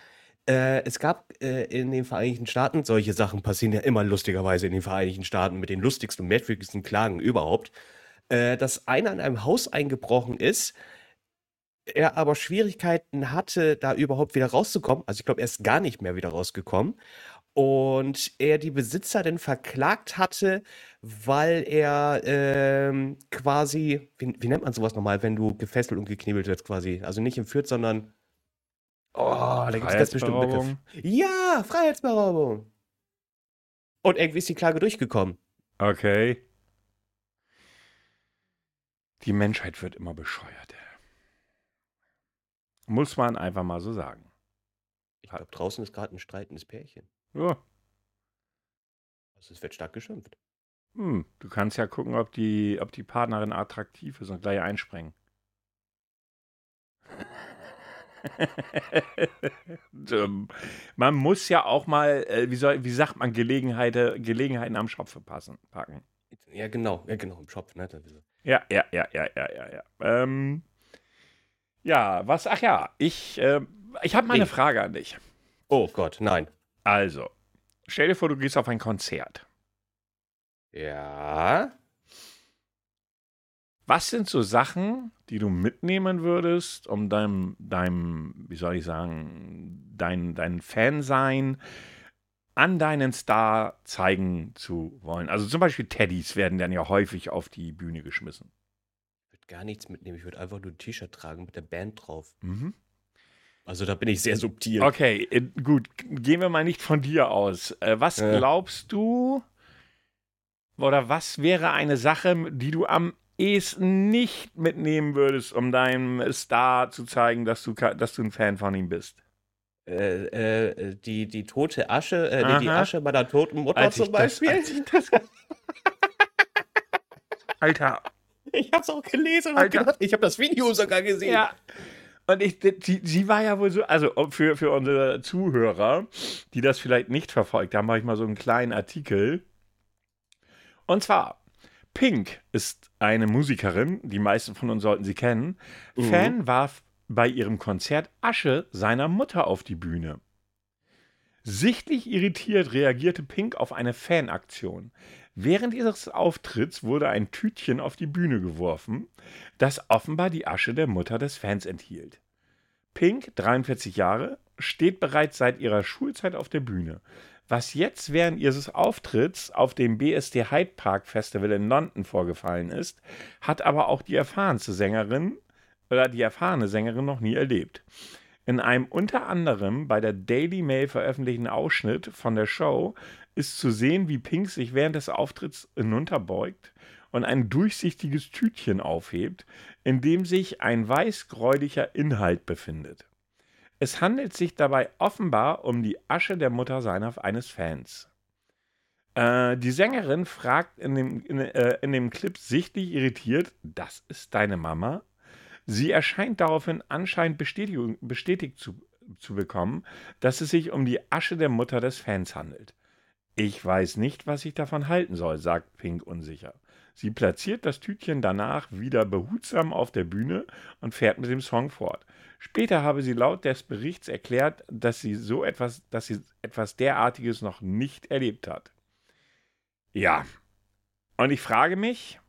Äh, es gab äh, in den Vereinigten Staaten, solche Sachen passieren ja immer lustigerweise in den Vereinigten Staaten mit den lustigsten und merkwürdigsten Klagen überhaupt, äh, dass einer in einem Haus eingebrochen ist, er aber Schwierigkeiten hatte, da überhaupt wieder rauszukommen. Also ich glaube, er ist gar nicht mehr wieder rausgekommen. Und er die Besitzer dann verklagt hatte, weil er ähm, quasi, wie, wie nennt man sowas nochmal, wenn du gefesselt und geknebelt wirst quasi? Also nicht entführt, sondern. Oh, da gibt es ganz bestimmt Begriff. Ja, Freiheitsberaubung. Und irgendwie ist die Klage durchgekommen. Okay. Die Menschheit wird immer bescheuerter. Muss man einfach mal so sagen. Ich glaube, draußen ist gerade ein streitendes Pärchen. Ja. Also es wird stark geschimpft. Hm, du kannst ja gucken, ob die, ob die Partnerin attraktiv ist und gleich einspringen. Ähm, man muss ja auch mal, äh, wie, soll, wie sagt man, Gelegenheiten, Gelegenheiten am Schopfe passen, packen. Ja, genau, ja, genau, im Shop, ne? Ja, ja, ja, ja, ja, ja, ja. Ähm, ja, was, ach ja, ich, äh, ich habe mal eine. Frage an dich. Oh Gott, nein. Also, stell dir vor, du gehst auf ein Konzert. Ja. Was sind so Sachen, die du mitnehmen würdest, um deinem, deinem, wie soll ich sagen, dein, dein Fansein an deinen Star zeigen zu wollen? Also zum Beispiel Teddys werden dann ja häufig auf die Bühne geschmissen. Ich würde gar nichts mitnehmen. Ich würde einfach nur ein T-Shirt tragen mit der Band drauf. Mhm. Also da bin ich sehr subtil. Okay, gut, gehen wir mal nicht von dir aus. Äh, was glaubst du, oder was wäre eine Sache, die du am ehesten nicht mitnehmen würdest, um deinem Star zu zeigen, dass du, dass du ein Fan von ihm bist? Äh, äh, die, die tote Asche, äh, die. Asche meiner toten Mutter Als zum das- Beispiel. als das- Alter, Ich hab's auch gelesen und hab gedacht, ich habe das Video sogar gesehen. Ja. Und ich, die, sie war ja wohl so, also für, für unsere Zuhörer, die das vielleicht nicht verfolgt haben, mache ich mal so einen kleinen Artikel. Und zwar, Pink ist eine Musikerin, die meisten von uns sollten sie kennen. Mhm. Fan warf bei ihrem Konzert Asche seiner Mutter auf die Bühne. Sichtlich irritiert reagierte Pink auf eine Fanaktion. Während ihres Auftritts wurde ein Tütchen auf die Bühne geworfen, das offenbar die Asche der Mutter des Fans enthielt. Pink, 43 Jahre, steht bereits seit ihrer Schulzeit auf der Bühne. Was jetzt während ihres Auftritts auf dem BSD Hyde Park Festival in London vorgefallen ist, hat aber auch die erfahrenste Sängerin oder die erfahrene Sängerin noch nie erlebt. In einem unter anderem bei der Daily Mail veröffentlichten Ausschnitt von der Show ist zu sehen, wie Pink sich während des Auftritts hinunterbeugt und ein durchsichtiges Tütchen aufhebt, in dem sich ein weißgräulicher Inhalt befindet. Es handelt sich dabei offenbar um die Asche der Mutter seiner eines Fans. Äh, die Sängerin fragt in dem, in, äh, in dem Clip sichtlich irritiert, das ist deine Mama? Sie erscheint daraufhin anscheinend bestätigt zu, zu bekommen, dass es sich um die Asche der Mutter des Fans handelt. Ich weiß nicht, was ich davon halten soll, sagt Pink unsicher. Sie platziert das Tütchen danach wieder behutsam auf der Bühne und fährt mit dem Song fort. Später habe sie laut des Berichts erklärt, dass sie so etwas, dass sie etwas derartiges noch nicht erlebt hat. Ja. Und ich frage mich,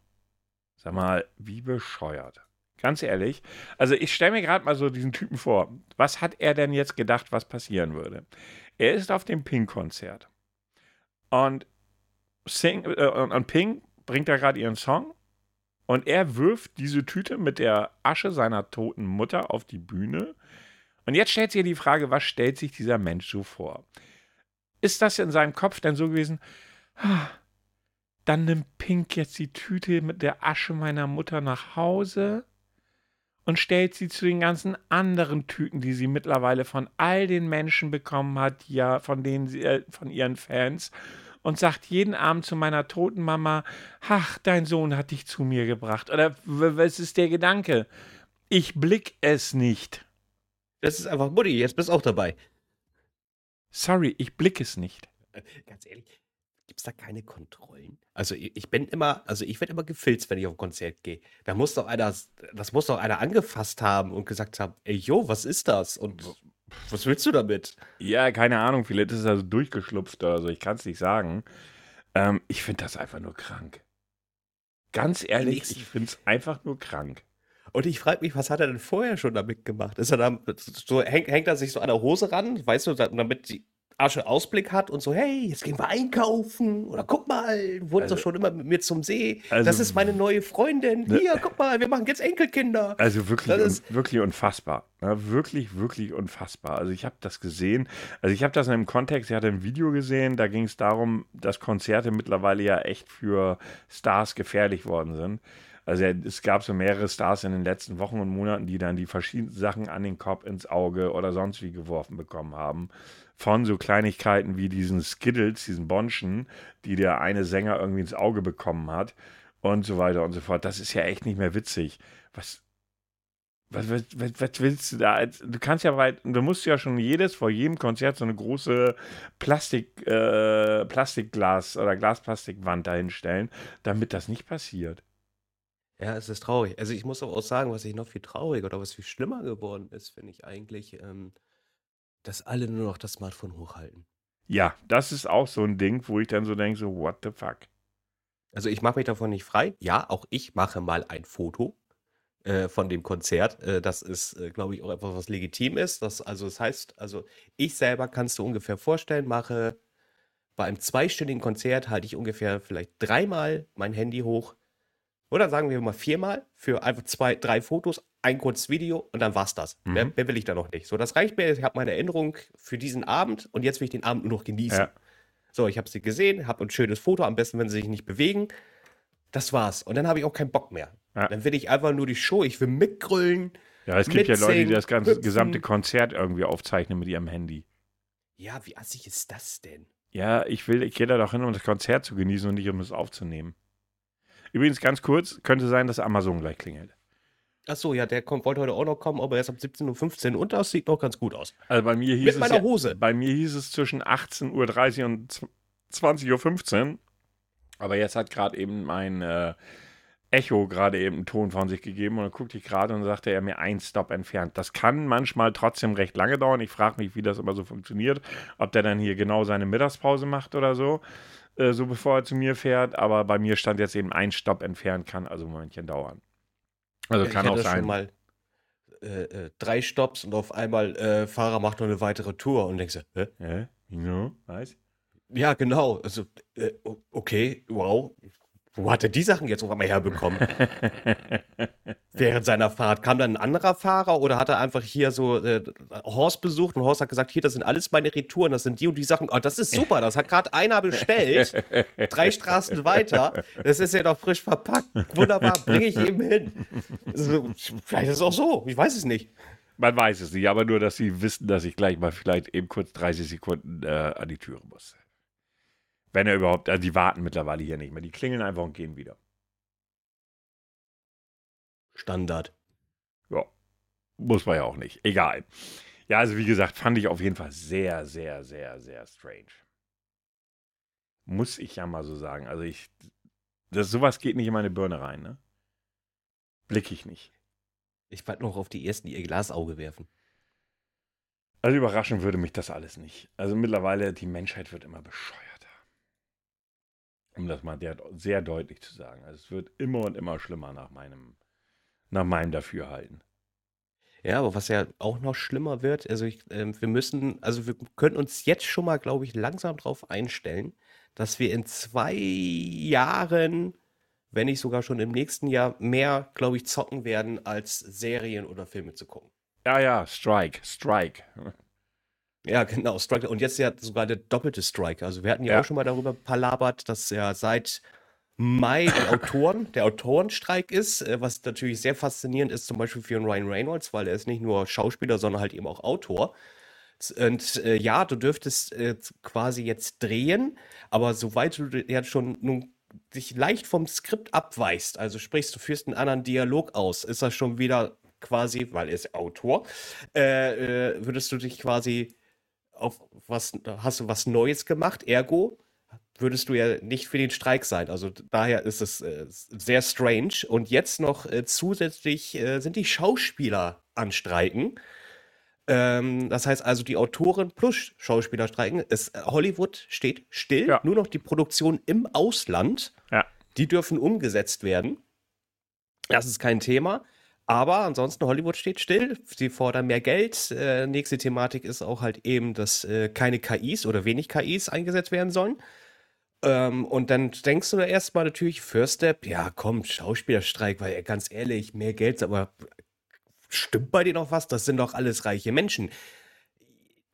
sag mal, wie bescheuert. Ganz ehrlich. Also ich stelle mir gerade mal so diesen Typen vor. Was hat er denn jetzt gedacht, was passieren würde? Er ist auf dem Pink-Konzert. Und, Sing, äh, und Pink bringt da gerade ihren Song. Und er wirft diese Tüte mit der Asche seiner toten Mutter auf die Bühne. Und jetzt stellt sich die Frage, was stellt sich dieser Mensch so vor? Ist das in seinem Kopf denn so gewesen? Dann nimmt Pink jetzt die Tüte mit der Asche meiner Mutter nach Hause und stellt sie zu den ganzen anderen Tüten, die sie mittlerweile von all den Menschen bekommen hat, ja, von denen sie, äh, von ihren Fans, und sagt jeden Abend zu meiner toten Mama, ach, dein Sohn hat dich zu mir gebracht. Oder was ist der Gedanke? Ich blick es nicht. Das ist einfach Mutti, jetzt bist du auch dabei. Sorry, ich blick es nicht. Äh, ganz ehrlich, Gibt es da keine Kontrollen? Also ich bin immer, also ich werde immer gefilzt, wenn ich auf ein Konzert gehe. Da muss doch einer, das muss doch einer angefasst haben und gesagt haben, ey Jo, was ist das? Und was willst du damit? Ja, keine Ahnung, vielleicht ist es also durchgeschlupft oder so, ich kann es nicht sagen. Ähm, ich finde das einfach nur krank. Ganz ehrlich, ich finde es einfach nur krank. Und ich frage mich, was hat er denn vorher schon damit gemacht? Ist er da, so, hängt, hängt er sich so an der Hose ran, weißt du, damit die Asche Ausblick hat und so, hey, jetzt gehen wir einkaufen oder guck mal, du wohnst also, doch schon immer mit mir zum See. Also, das ist meine neue Freundin. Ne, Hier, guck mal, wir machen jetzt Enkelkinder. Also wirklich, un, wirklich unfassbar. Ja, wirklich, wirklich unfassbar. Also ich habe das gesehen. Also ich habe das in einem Kontext, ich hatte ein Video gesehen, da ging es darum, dass Konzerte mittlerweile ja echt für Stars gefährlich worden sind. Also es gab so mehrere Stars in den letzten Wochen und Monaten, die dann die verschiedenen Sachen an den Kopf, ins Auge oder sonst wie geworfen bekommen haben von so Kleinigkeiten wie diesen Skittles, diesen Bonschen, die der eine Sänger irgendwie ins Auge bekommen hat und so weiter und so fort. Das ist ja echt nicht mehr witzig. Was, was, was, was, willst du da? Du kannst ja weit, du musst ja schon jedes, vor jedem Konzert so eine große Plastik, äh, Plastikglas oder Glasplastikwand dahinstellen, damit das nicht passiert. Ja, es ist traurig. Also ich muss aber auch sagen, was ich noch viel trauriger oder was viel schlimmer geworden ist, finde ich eigentlich, ähm, dass alle nur noch das Smartphone hochhalten. Ja, das ist auch so ein Ding, wo ich dann so denke, so, what the fuck? Also ich mache mich davon nicht frei. Ja, auch ich mache mal ein Foto äh, von dem Konzert. Äh, das ist, äh, glaube ich, auch etwas, was legitim ist. Das, also das heißt, also ich selber kannst du ungefähr vorstellen, mache bei einem zweistündigen Konzert halte ich ungefähr vielleicht dreimal mein Handy hoch. Oder sagen wir mal viermal für einfach zwei, drei Fotos, ein kurzes Video und dann war's das. Mhm. Mehr, mehr, will ich da noch nicht. So, das reicht mir. Ich habe meine Erinnerung für diesen Abend und jetzt will ich den Abend nur noch genießen. Ja. So, ich habe sie gesehen, habe ein schönes Foto, am besten, wenn sie sich nicht bewegen. Das war's. Und dann habe ich auch keinen Bock mehr. Ja. Dann will ich einfach nur die Show, ich will mitgrüllen. Ja, es gibt ja Leute, die das ganze hüpfen. gesamte Konzert irgendwie aufzeichnen mit ihrem Handy. Ja, wie assig ist das denn? Ja, ich will, ich gehe da doch hin, um das Konzert zu genießen und nicht um es aufzunehmen. Übrigens ganz kurz, könnte sein, dass Amazon gleich klingelt. Ach so, ja, der kommt, wollte heute auch noch kommen, aber erst ab 17.15 Uhr und das sieht noch ganz gut aus. Also bei mir hieß Mit es. meiner Hose. bei mir hieß es zwischen 18.30 Uhr und 20.15 Uhr. Aber jetzt hat gerade eben mein, äh, Echo gerade eben einen Ton von sich gegeben und dann guckte ich gerade und sagte er mir ein Stop entfernt. Das kann manchmal trotzdem recht lange dauern. Ich frage mich, wie das immer so funktioniert. Ob der dann hier genau seine Mittagspause macht oder so, äh, so bevor er zu mir fährt. Aber bei mir stand jetzt eben ein Stopp entfernt, kann also ein Momentchen dauern. Also Ja, kann ich auch sein. schon mal äh, äh, drei Stops und auf einmal äh, Fahrer macht noch eine weitere Tour und denkst, du, hä? Hä? Wieso? Was? Ja, genau. Also, äh, okay, wow. Wo hat er die Sachen jetzt auf einmal herbekommen? Während seiner Fahrt kam dann ein anderer Fahrer oder hat er einfach hier so äh, Horst besucht und Horst hat gesagt, hier, das sind alles meine Retouren, das sind die und die Sachen. Oh, das ist super, das hat gerade einer bestellt. Drei Straßen weiter. Das ist ja noch frisch verpackt. Wunderbar, bringe ich eben hin. So, vielleicht ist es auch so, ich weiß es nicht. Man weiß es nicht, aber nur, dass sie wissen, dass ich gleich mal vielleicht eben kurz 30 Sekunden äh, an die Türe muss. Wenn er überhaupt, also die warten mittlerweile hier nicht mehr. Die klingeln einfach und gehen wieder. Standard. Ja, muss man ja auch nicht. Egal. Ja, also wie gesagt, fand ich auf jeden Fall sehr, sehr, sehr, sehr strange. Muss ich ja mal so sagen. Also ich, das, sowas geht nicht in meine Birne rein, ne? Blick ich nicht. Ich warte noch auf die ersten, die ihr Glasauge werfen. Also überraschen würde mich das alles nicht. Also mittlerweile, die Menschheit wird immer bescheuerter. Um das mal sehr deutlich zu sagen. Also es wird immer und immer schlimmer nach meinem, nach meinem Dafürhalten. Ja, aber was ja auch noch schlimmer wird, also ich, ähm, wir müssen, also wir können uns jetzt schon mal, glaube ich, langsam darauf einstellen, dass wir in zwei Jahren, wenn nicht sogar schon im nächsten Jahr, mehr, glaube ich, zocken werden, als Serien oder Filme zu gucken. Ja, ja, Strike, Strike. Ja, genau, Strike. Und jetzt ja sogar der doppelte Strike. Also wir hatten ja, Ja. auch schon mal darüber palabert, dass ja seit Mai die Autoren, der Autorenstreik ist, äh, was natürlich sehr faszinierend ist, zum Beispiel für Ryan Reynolds, weil er ist nicht nur Schauspieler, sondern halt eben auch Autor. Und äh, ja, du dürftest äh, quasi jetzt drehen, aber soweit du ja schon nun dich leicht vom Skript abweichst, also sprichst du führst einen anderen Dialog aus, ist das schon wieder quasi, weil er ist Autor, äh, äh, würdest du dich quasi auf was, hast du was Neues gemacht, ergo würdest du ja nicht für den Streik sein. Also daher ist es äh, sehr strange. Und jetzt noch äh, zusätzlich äh, sind die Schauspieler an Streiken. Ähm, das heißt also, die Autoren plus Schauspieler streiken. Es, äh, Hollywood steht still, Ja. nur noch die Produktion im Ausland, Ja. die dürfen umgesetzt werden. Das ist kein Thema. Aber ansonsten, Hollywood steht still. Sie fordern mehr Geld. Äh, nächste Thematik ist auch halt eben, dass äh, keine KIs oder wenig KIs eingesetzt werden sollen. Ähm, und dann denkst du da erstmal natürlich, First Step, ja komm, Schauspielerstreik, weil ganz ehrlich, mehr Geld, aber stimmt bei dir noch was? Das sind doch alles reiche Menschen.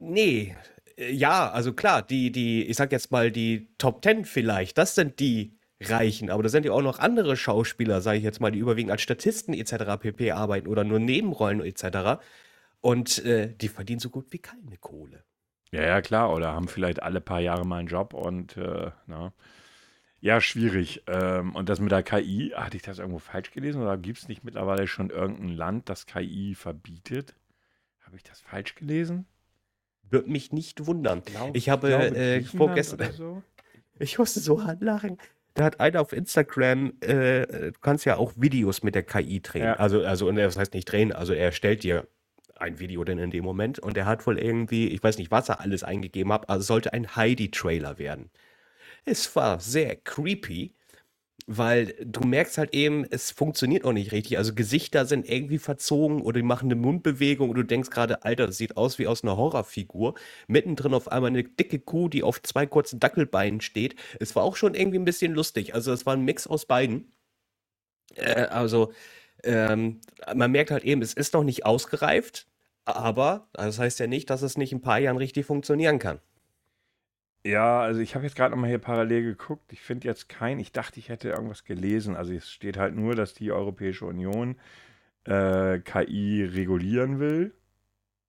Nee, äh, ja, also klar, die, die, ich sag jetzt mal, die Top Ten vielleicht, das sind die Reichen, aber da sind ja auch noch andere Schauspieler, sage ich jetzt mal, die überwiegend als Statisten etc. pp. arbeiten oder nur Nebenrollen etc. Und äh, die verdienen so gut wie keine Kohle. Ja, ja, klar. Oder haben vielleicht alle paar Jahre mal einen Job und, äh, na. Ja, schwierig. Ähm, und das mit der KI, hatte ich das irgendwo falsch gelesen oder gibt es nicht mittlerweile schon irgendein Land, das KI verbietet? Habe ich das falsch gelesen? Würde mich nicht wundern. Glaub- Ich habe, glaube, äh, vorgestern- So? Ich musste so lachen. Da hat einer auf Instagram, äh, du kannst ja auch Videos mit der KI drehen. Ja. Also, also, und das heißt nicht drehen, also er stellt dir ein Video denn in dem Moment und er hat wohl irgendwie, ich weiß nicht, was er alles eingegeben hat, also es sollte ein Heidi-Trailer werden. Es war sehr creepy, weil du merkst halt eben, es funktioniert auch nicht richtig. Also Gesichter sind irgendwie verzogen oder die machen eine Mundbewegung und du denkst gerade, Alter, das sieht aus wie aus einer Horrorfigur. Mittendrin auf einmal eine dicke Kuh, die auf zwei kurzen Dackelbeinen steht. Es war auch schon irgendwie ein bisschen lustig. Also es war ein Mix aus beiden. Äh, also ähm, man merkt halt eben, es ist noch nicht ausgereift, aber das heißt ja nicht, dass es nicht in ein paar Jahren richtig funktionieren kann. Ja, also ich habe jetzt gerade nochmal hier parallel geguckt. Ich finde jetzt kein, ich dachte, ich hätte irgendwas gelesen. Also es steht halt nur, dass die Europäische Union äh, KI regulieren will.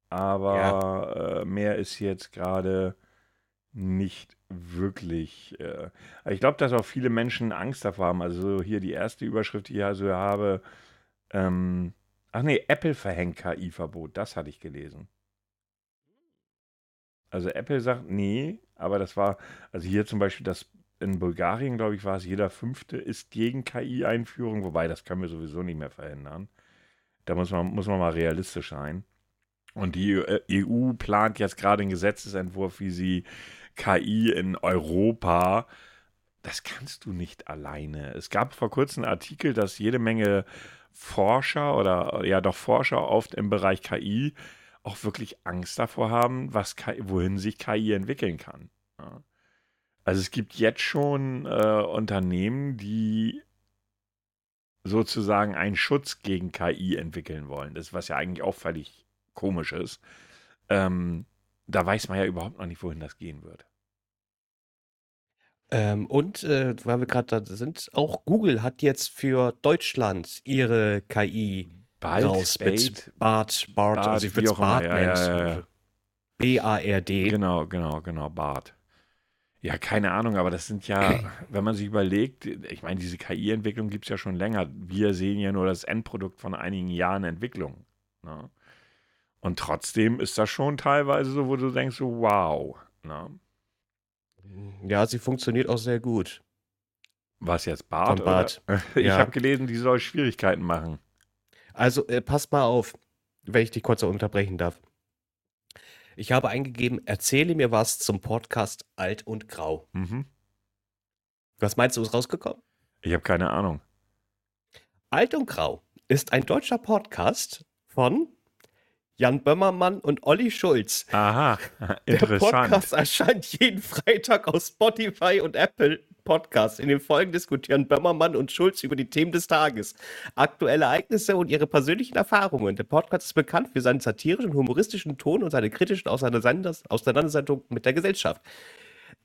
Aber äh, mehr ist jetzt gerade nicht wirklich. Äh, ich glaube, dass auch viele Menschen Angst davor haben. Also hier die erste Überschrift, die ich also habe. Ähm, ach nee, Apple verhängt KI-Verbot. Das hatte ich gelesen. Also Apple sagt, nee, aber das war, also hier zum Beispiel das in Bulgarien, glaube ich, war es jeder Fünfte ist gegen KI-Einführung, wobei das können wir sowieso nicht mehr verhindern. Da muss man, muss man mal realistisch sein. Und die EU plant jetzt gerade einen Gesetzesentwurf, wie sie KI in Europa, das kannst du nicht alleine. Es gab vor kurzem einen Artikel, dass jede Menge Forscher oder ja doch Forscher oft im Bereich KI auch wirklich Angst davor haben, was wohin sich KI entwickeln kann. Ja. Also es gibt jetzt schon äh, Unternehmen, die sozusagen einen Schutz gegen KI entwickeln wollen. Das, was ja eigentlich auch völlig komisch ist. Ähm, da weiß man ja überhaupt noch nicht, wohin das gehen wird. Ähm, und äh, weil wir gerade da sind, auch Google hat jetzt für Deutschland ihre KI Bald, raus Spade, mit Bart, Bart, Bart, also ich würde es Bart nennen. ja, ja. B-A-R-D. Genau, genau, genau, Bart. Ja, keine Ahnung, aber das sind ja, wenn man sich überlegt, ich meine, diese KI-Entwicklung gibt es ja schon länger. Wir sehen ja nur das Endprodukt von einigen Jahren Entwicklung. Ne? Und trotzdem ist das schon teilweise so, wo du denkst, so, wow. Ne? Ja, sie funktioniert auch sehr gut. Was jetzt Bart? Von Bart. Oder? Ich Ja. habe gelesen, die soll Schwierigkeiten machen. Also, äh, passt mal auf, wenn ich dich kurz unterbrechen darf. Ich habe eingegeben, erzähle mir was zum Podcast Alt und Grau. Mhm. Was meinst du, ist rausgekommen? Ich habe keine Ahnung. Alt und Grau ist ein deutscher Podcast von Jan Böhmermann und Olli Schulz. Aha, Der interessant. Podcast erscheint jeden Freitag auf Spotify und Apple Podcasts. In den Folgen diskutieren Böhmermann und Schulz über die Themen des Tages, aktuelle Ereignisse und ihre persönlichen Erfahrungen. Der Podcast ist bekannt für seinen satirischen, humoristischen Ton und seine kritischen Auseinanders- Auseinandersetzungen mit der Gesellschaft.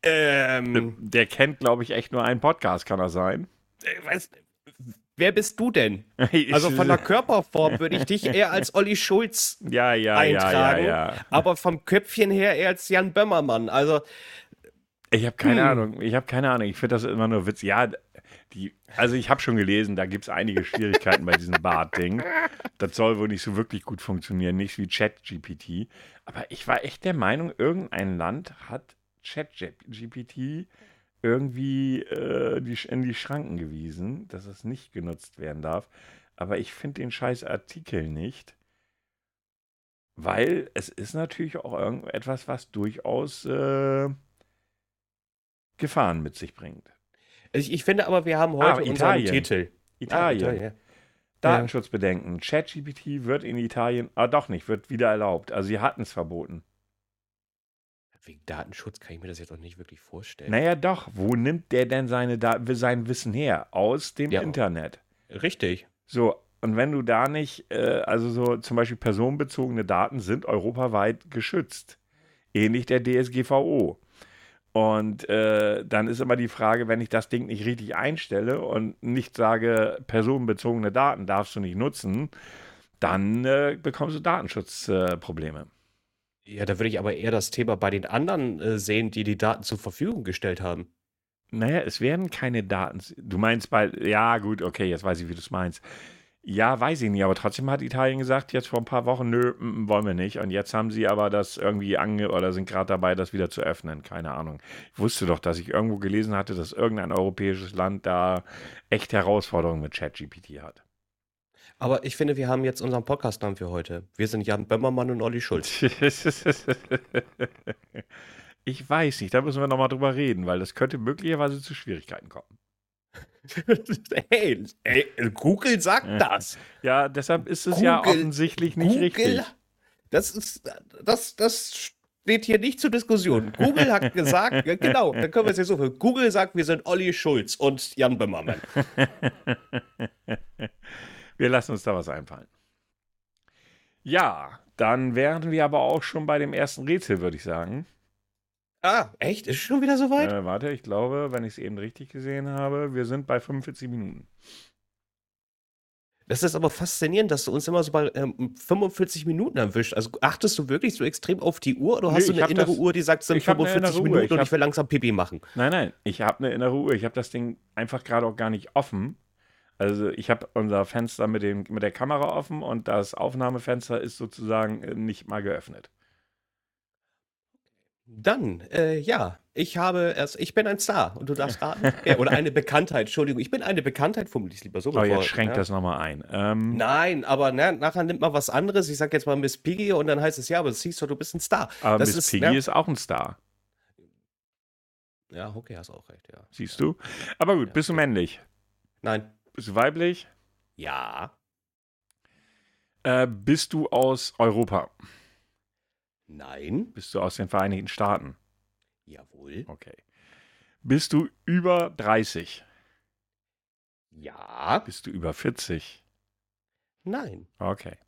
Ähm, Der kennt, glaube ich, echt nur einen Podcast, kann das sein? äh, weiß, wer bist du denn? Also von der Körperform würde ich dich eher als Olli Schulz ja, ja, eintragen, ja. aber vom Köpfchen her eher als Jan Böhmermann. Also Ich habe keine Hm. Ahnung. Ich habe keine Ahnung. Ich finde das immer nur Witz. Ja, die, also ich habe schon gelesen, da gibt es einige Schwierigkeiten bei diesem Bart-Ding. Das soll wohl nicht so wirklich gut funktionieren, nicht wie ChatGPT. Aber ich war echt der Meinung, irgendein Land hat ChatGPT irgendwie äh, die, in die Schranken gewiesen, dass es nicht genutzt werden darf. Aber ich finde den scheiß Artikel nicht. Weil es ist natürlich auch irgendetwas, was durchaus äh, Gefahren mit sich bringt. ich, ich finde aber, wir haben heute Ah, unseren Italien. Titel. Italien. Ah, Italien. Datenschutzbedenken. ChatGPT wird in Italien, ah doch nicht, wird wieder erlaubt. Also sie hatten es verboten. Wegen Datenschutz kann ich mir das jetzt auch nicht wirklich vorstellen. Naja doch, wo nimmt der denn seine Dat sein Wissen her? Aus dem Ja. Internet. Richtig. So, und wenn du da nicht, äh, also so zum Beispiel personenbezogene Daten sind europaweit geschützt. Ähnlich der DSGVO. Und äh, dann ist immer die Frage, wenn ich das Ding nicht richtig einstelle und nicht sage, personenbezogene Daten darfst du nicht nutzen, dann äh, bekommst du Datenschutzprobleme. Ja, da würde ich aber eher das Thema bei den anderen äh, sehen, die die Daten zur Verfügung gestellt haben. naja, es werden keine Daten. Du meinst bei, ja gut, okay, jetzt weiß ich, wie du es meinst. Ja, weiß ich nicht, aber trotzdem hat Italien gesagt, jetzt vor ein paar Wochen, nö, mm, wollen wir nicht. Und jetzt haben sie aber das irgendwie ange oder sind gerade dabei, das wieder zu öffnen. Keine Ahnung. Ich wusste doch, dass ich irgendwo gelesen hatte, dass irgendein europäisches Land da echt Herausforderungen mit ChatGPT hat. Aber ich finde, wir haben jetzt unseren Podcastnamen für heute. Wir sind Jan Böhmermann und Olli Schulz. ich weiß nicht, da müssen wir nochmal drüber reden, weil das könnte möglicherweise zu Schwierigkeiten kommen. hey, ey, Google sagt das. Ja, deshalb ist es ja Google- offensichtlich nicht richtig. Das ist, das, das steht hier nicht zur Diskussion. Google hat gesagt, ja, genau, dann können wir es jetzt so für. Google sagt, wir sind Olli Schulz und Jan Böhmermann. Wir lassen uns da was einfallen. Ja, dann wären wir aber auch schon bei dem ersten Rätsel, würde ich sagen. Ah, echt? Ist schon wieder soweit? Äh, warte, ich glaube, wenn ich es eben richtig gesehen habe, wir sind bei 45 Minuten. Das ist aber faszinierend, dass du uns immer so bei ähm, 45 Minuten erwischt. Also achtest du wirklich so extrem auf die Uhr oder Nee, hast du eine innere das- Uhr, die sagt, es sind ich hab eine 45 innere Uhr. Minuten Ich und hab- ich will langsam Pipi machen? Nein, nein, ich habe eine innere Uhr. Ich habe das Ding einfach gerade auch gar nicht offen. Also ich habe unser Fenster mit, dem, mit der Kamera offen und das Aufnahmefenster ist sozusagen äh, nicht mal geöffnet. Dann, äh, ja, Ich habe erst, ich bin ein Star und du darfst raten. wer. Oder eine Bekanntheit, Entschuldigung. Ich bin eine Bekanntheit, formuliere ich lieber so. Oh, bevor- jetzt schränkt ja. das nochmal ein. Ähm, Nein, aber ne, nachher nimmt man was anderes. Ich sag jetzt mal Miss Piggy und dann heißt es, ja, aber siehst du, du bist ein Star. aber das Miss ist, Piggy ja. ist auch ein Star, Ja, okay, hast auch recht, ja. siehst du? Aber gut, Ja, bist du männlich? Nein. Bist du weiblich? Ja. Äh, bist du aus Europa? Nein. Bist du aus den Vereinigten Staaten? Jawohl. Okay. Bist du über 30? Ja. Bist du über 40? Nein. Okay.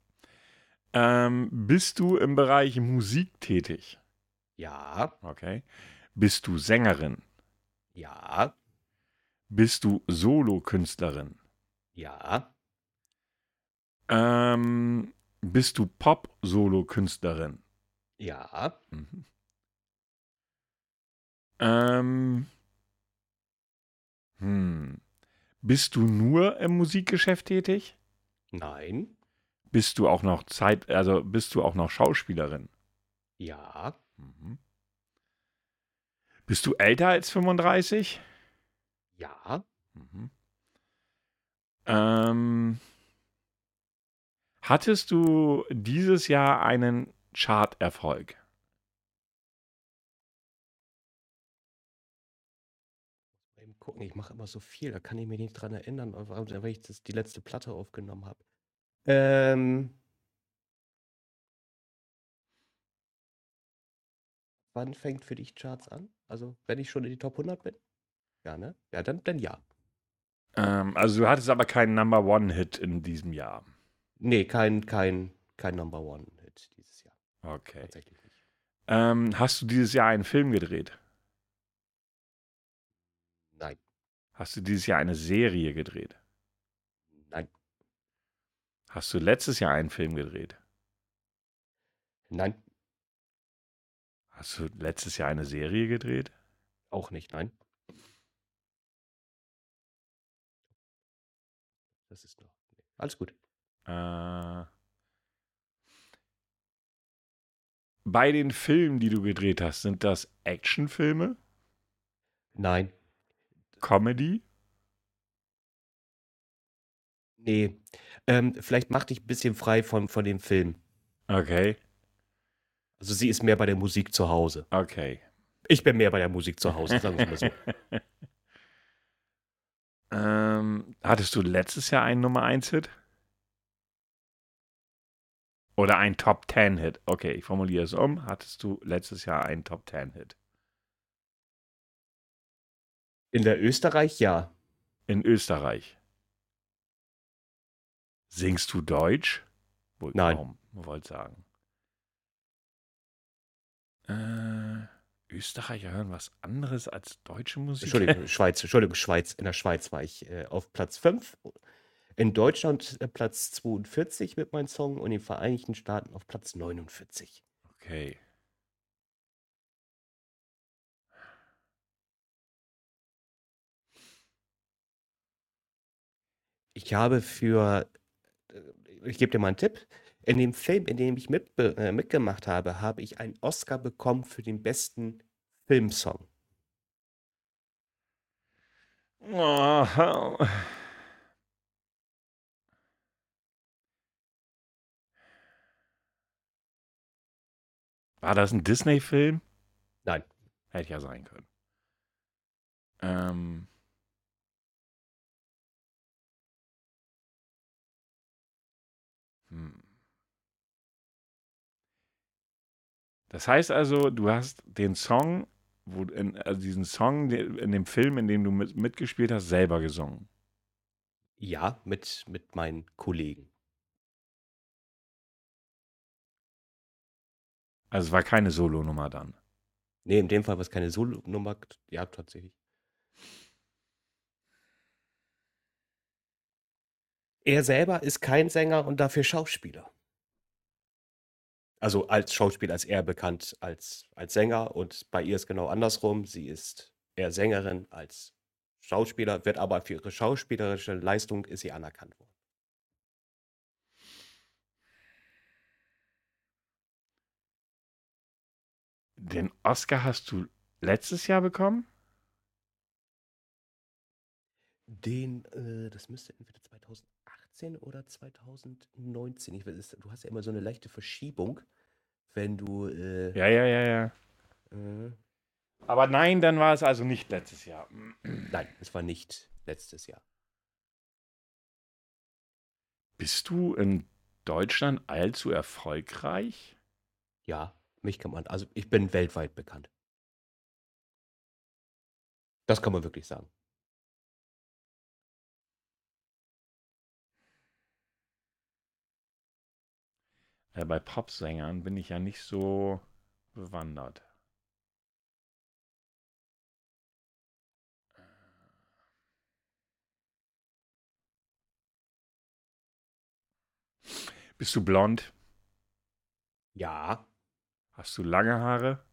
Ähm, bist du im Bereich Musik tätig? Ja. Okay. Bist du Sängerin? Ja. Bist du Solokünstlerin? Ja. Ähm, bist du Pop-Solokünstlerin? Ja. Mhm. Ähm, hm. Bist du nur im Musikgeschäft tätig? Nein. Bist du auch noch Zeit, also bist du auch noch Schauspielerin? Ja. Mhm. Bist du älter als 35? Ja. Mhm. Ähm, hattest du dieses Jahr einen Charterfolg? Eben gucken, ich mache immer so viel, da kann ich mich nicht dran erinnern, weil ich das, die letzte Platte aufgenommen habe. Ähm. Wann fängt für dich Charts an? Also, wenn ich schon in die Top 100 bin? Ja, ne? Ja, dann, dann ja. Ähm, also du hattest aber keinen Number One Hit in diesem Jahr. Nee, kein, kein, kein Number One-Hit dieses Jahr. Okay. Tatsächlich nicht. Ähm, hast du dieses Jahr einen Film gedreht? Nein, Hast du dieses Jahr eine Serie gedreht? nein, Hast du letztes Jahr einen Film gedreht? nein, Hast du letztes Jahr eine Serie gedreht? auch nicht, nein. Das ist noch. Nee. Alles gut. Äh, bei den Filmen, die du gedreht hast, sind das Actionfilme, Nein. Comedy? Nee. Ähm, vielleicht mach dich ein bisschen frei von, von dem Film. Okay, Also sie ist mehr bei der Musik zu Hause. okay. Ich bin mehr bei der Musik zu Hause, sagen wir mal so. ähm, hattest du letztes Jahr einen Nummer 1 Hit? Oder einen Top 10 Hit? Okay, ich formuliere es um. Hattest du letztes Jahr einen Top 10 Hit? In der Österreich ja. In Österreich. Singst du Deutsch? Wohl Nein. kaum, wollte sagen. Äh, Österreicher hören was anderes als deutsche Musik. Entschuldigung, Schweiz, Entschuldigung, Schweiz. In der Schweiz war ich äh, auf Platz 5. In Deutschland äh, Platz 42 mit meinem Song und in den Vereinigten Staaten auf Platz 49. Okay. Ich habe für, äh, ich gebe dir mal einen Tipp. In dem Film, in dem ich mit, äh, mitgemacht habe, habe ich einen Oscar bekommen für den besten Filmsong. Oh, War das ein Disney-Film? Nein. Hätte ja sein können. Ähm. Hm. Das heißt also, du hast den Song, wo, in, also diesen Song in dem Film, in dem du mit, mitgespielt hast, selber gesungen. Ja, mit, mit meinen Kollegen. Also es war keine Solonummer dann. Nee, in dem Fall war es keine Solo-Nummer. Ja, tatsächlich. Er selber ist kein Sänger und dafür Schauspieler. Also als Schauspieler ist er bekannt als, als Sänger und bei ihr ist genau andersrum. Sie ist eher Sängerin als Schauspieler, wird aber für ihre schauspielerische Leistung ist sie anerkannt worden. Den Oscar hast du letztes Jahr bekommen? Den, äh, das müsste entweder 2018 oder 2019. Ich weiß, du hast ja immer so eine leichte Verschiebung, wenn du. Äh, Ja, ja, ja, ja. äh, Aber nein, dann war es also nicht letztes Jahr. nein, es war nicht letztes Jahr. Bist du in Deutschland allzu erfolgreich? Ja, mich kann man. Also, ich bin weltweit bekannt. Das kann man wirklich sagen. Ja, bei Popsängern bin ich ja nicht so bewandert. Bist du blond? Ja. Hast du lange Haare?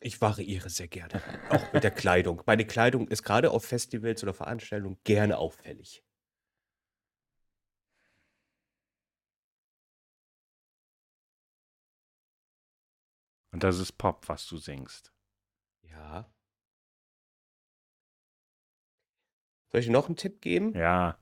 Ich variiere sehr gerne. Auch mit der Kleidung. Meine Kleidung ist gerade auf Festivals oder Veranstaltungen gerne auffällig. Und das ist Pop, was du singst. Ja. Soll ich noch einen Tipp geben? Ja,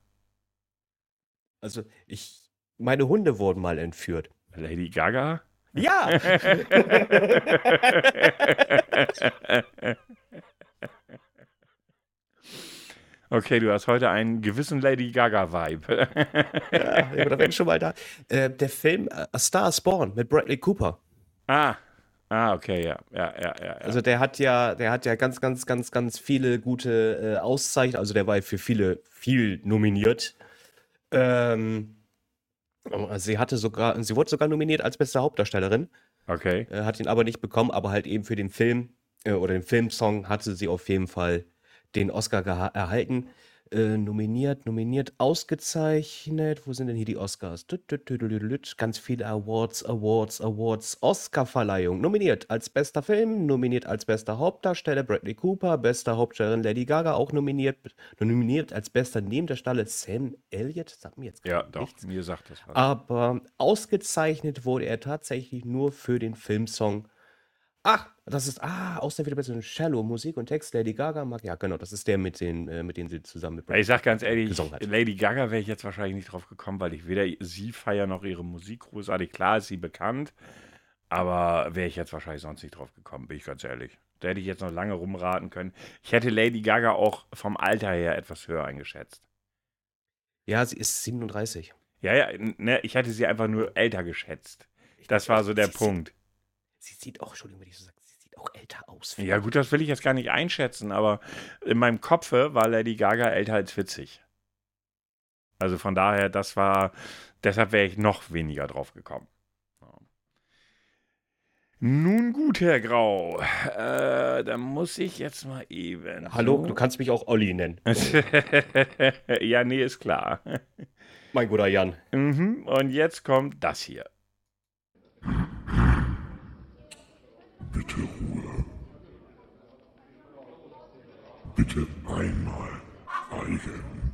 Also, ich. Meine Hunde wurden mal entführt. Lady Gaga? Ja! Okay, du hast heute einen gewissen Lady Gaga-Vibe. ja, da bin ich schon mal da. Äh, der Film A Star is Born mit Bradley Cooper. ah, ah, okay, ja, ja, ja, ja. ja. Also der hat ja, der hat ja ganz, ganz, ganz, ganz viele gute äh, Auszeichnungen. Also der war für viele viel nominiert. Ähm, sie hatte sogar, sie wurde sogar nominiert als beste Hauptdarstellerin, okay. äh, hat ihn aber nicht bekommen, aber halt eben für den Film äh, oder den Filmsong hatte sie auf jeden Fall den Oscar erhalten. Äh, nominiert, nominiert, ausgezeichnet. Wo sind denn hier die Oscars? Ganz viele Awards, Awards, Awards. Oscarverleihung. Nominiert als bester Film, nominiert als bester Hauptdarsteller Bradley Cooper, bester Hauptdarstellerin Lady Gaga, auch nominiert. Nominiert als bester Nebendarsteller Sam Elliott. Sagt mir jetzt Ja, gar doch, nichts. mir sagt das was. Aber ausgezeichnet wurde er tatsächlich nur für den Filmsong. Ach, das ist, ah, außerdem wieder besser Shallow, Musik und Text, Lady Gaga mag, ja genau, das ist der, mit den, äh, mit denen sie zusammen mit Ich sag ganz ehrlich. Lady Gaga wäre ich jetzt wahrscheinlich nicht drauf gekommen, weil ich weder sie feiere noch ihre Musik großartig. Klar ist sie bekannt, aber wäre ich jetzt wahrscheinlich sonst nicht drauf gekommen, bin ich ganz ehrlich. Da hätte ich jetzt noch lange rumraten können. Ich hätte Lady Gaga auch vom Alter her etwas höher eingeschätzt. Ja, sie ist 37. Ja, ja, ne, ich hätte sie einfach nur älter geschätzt. Das war so der Sie- Punkt. Sie sieht auch, Entschuldigung, wenn ich so sage, sieht auch älter aus. Ja, gut, das will ich jetzt gar nicht einschätzen, aber in meinem Kopfe war Lady Gaga älter als 40. Also von daher, das war, deshalb wäre ich noch weniger drauf gekommen. Nun gut, Herr Grau, äh, da muss ich jetzt mal eben. Hallo, so- du kannst mich auch Olli nennen. ja, nee, ist klar. Mein guter Jan. Mhm, und jetzt kommt das hier. Bitte Ruhe. Bitte einmal schweigen.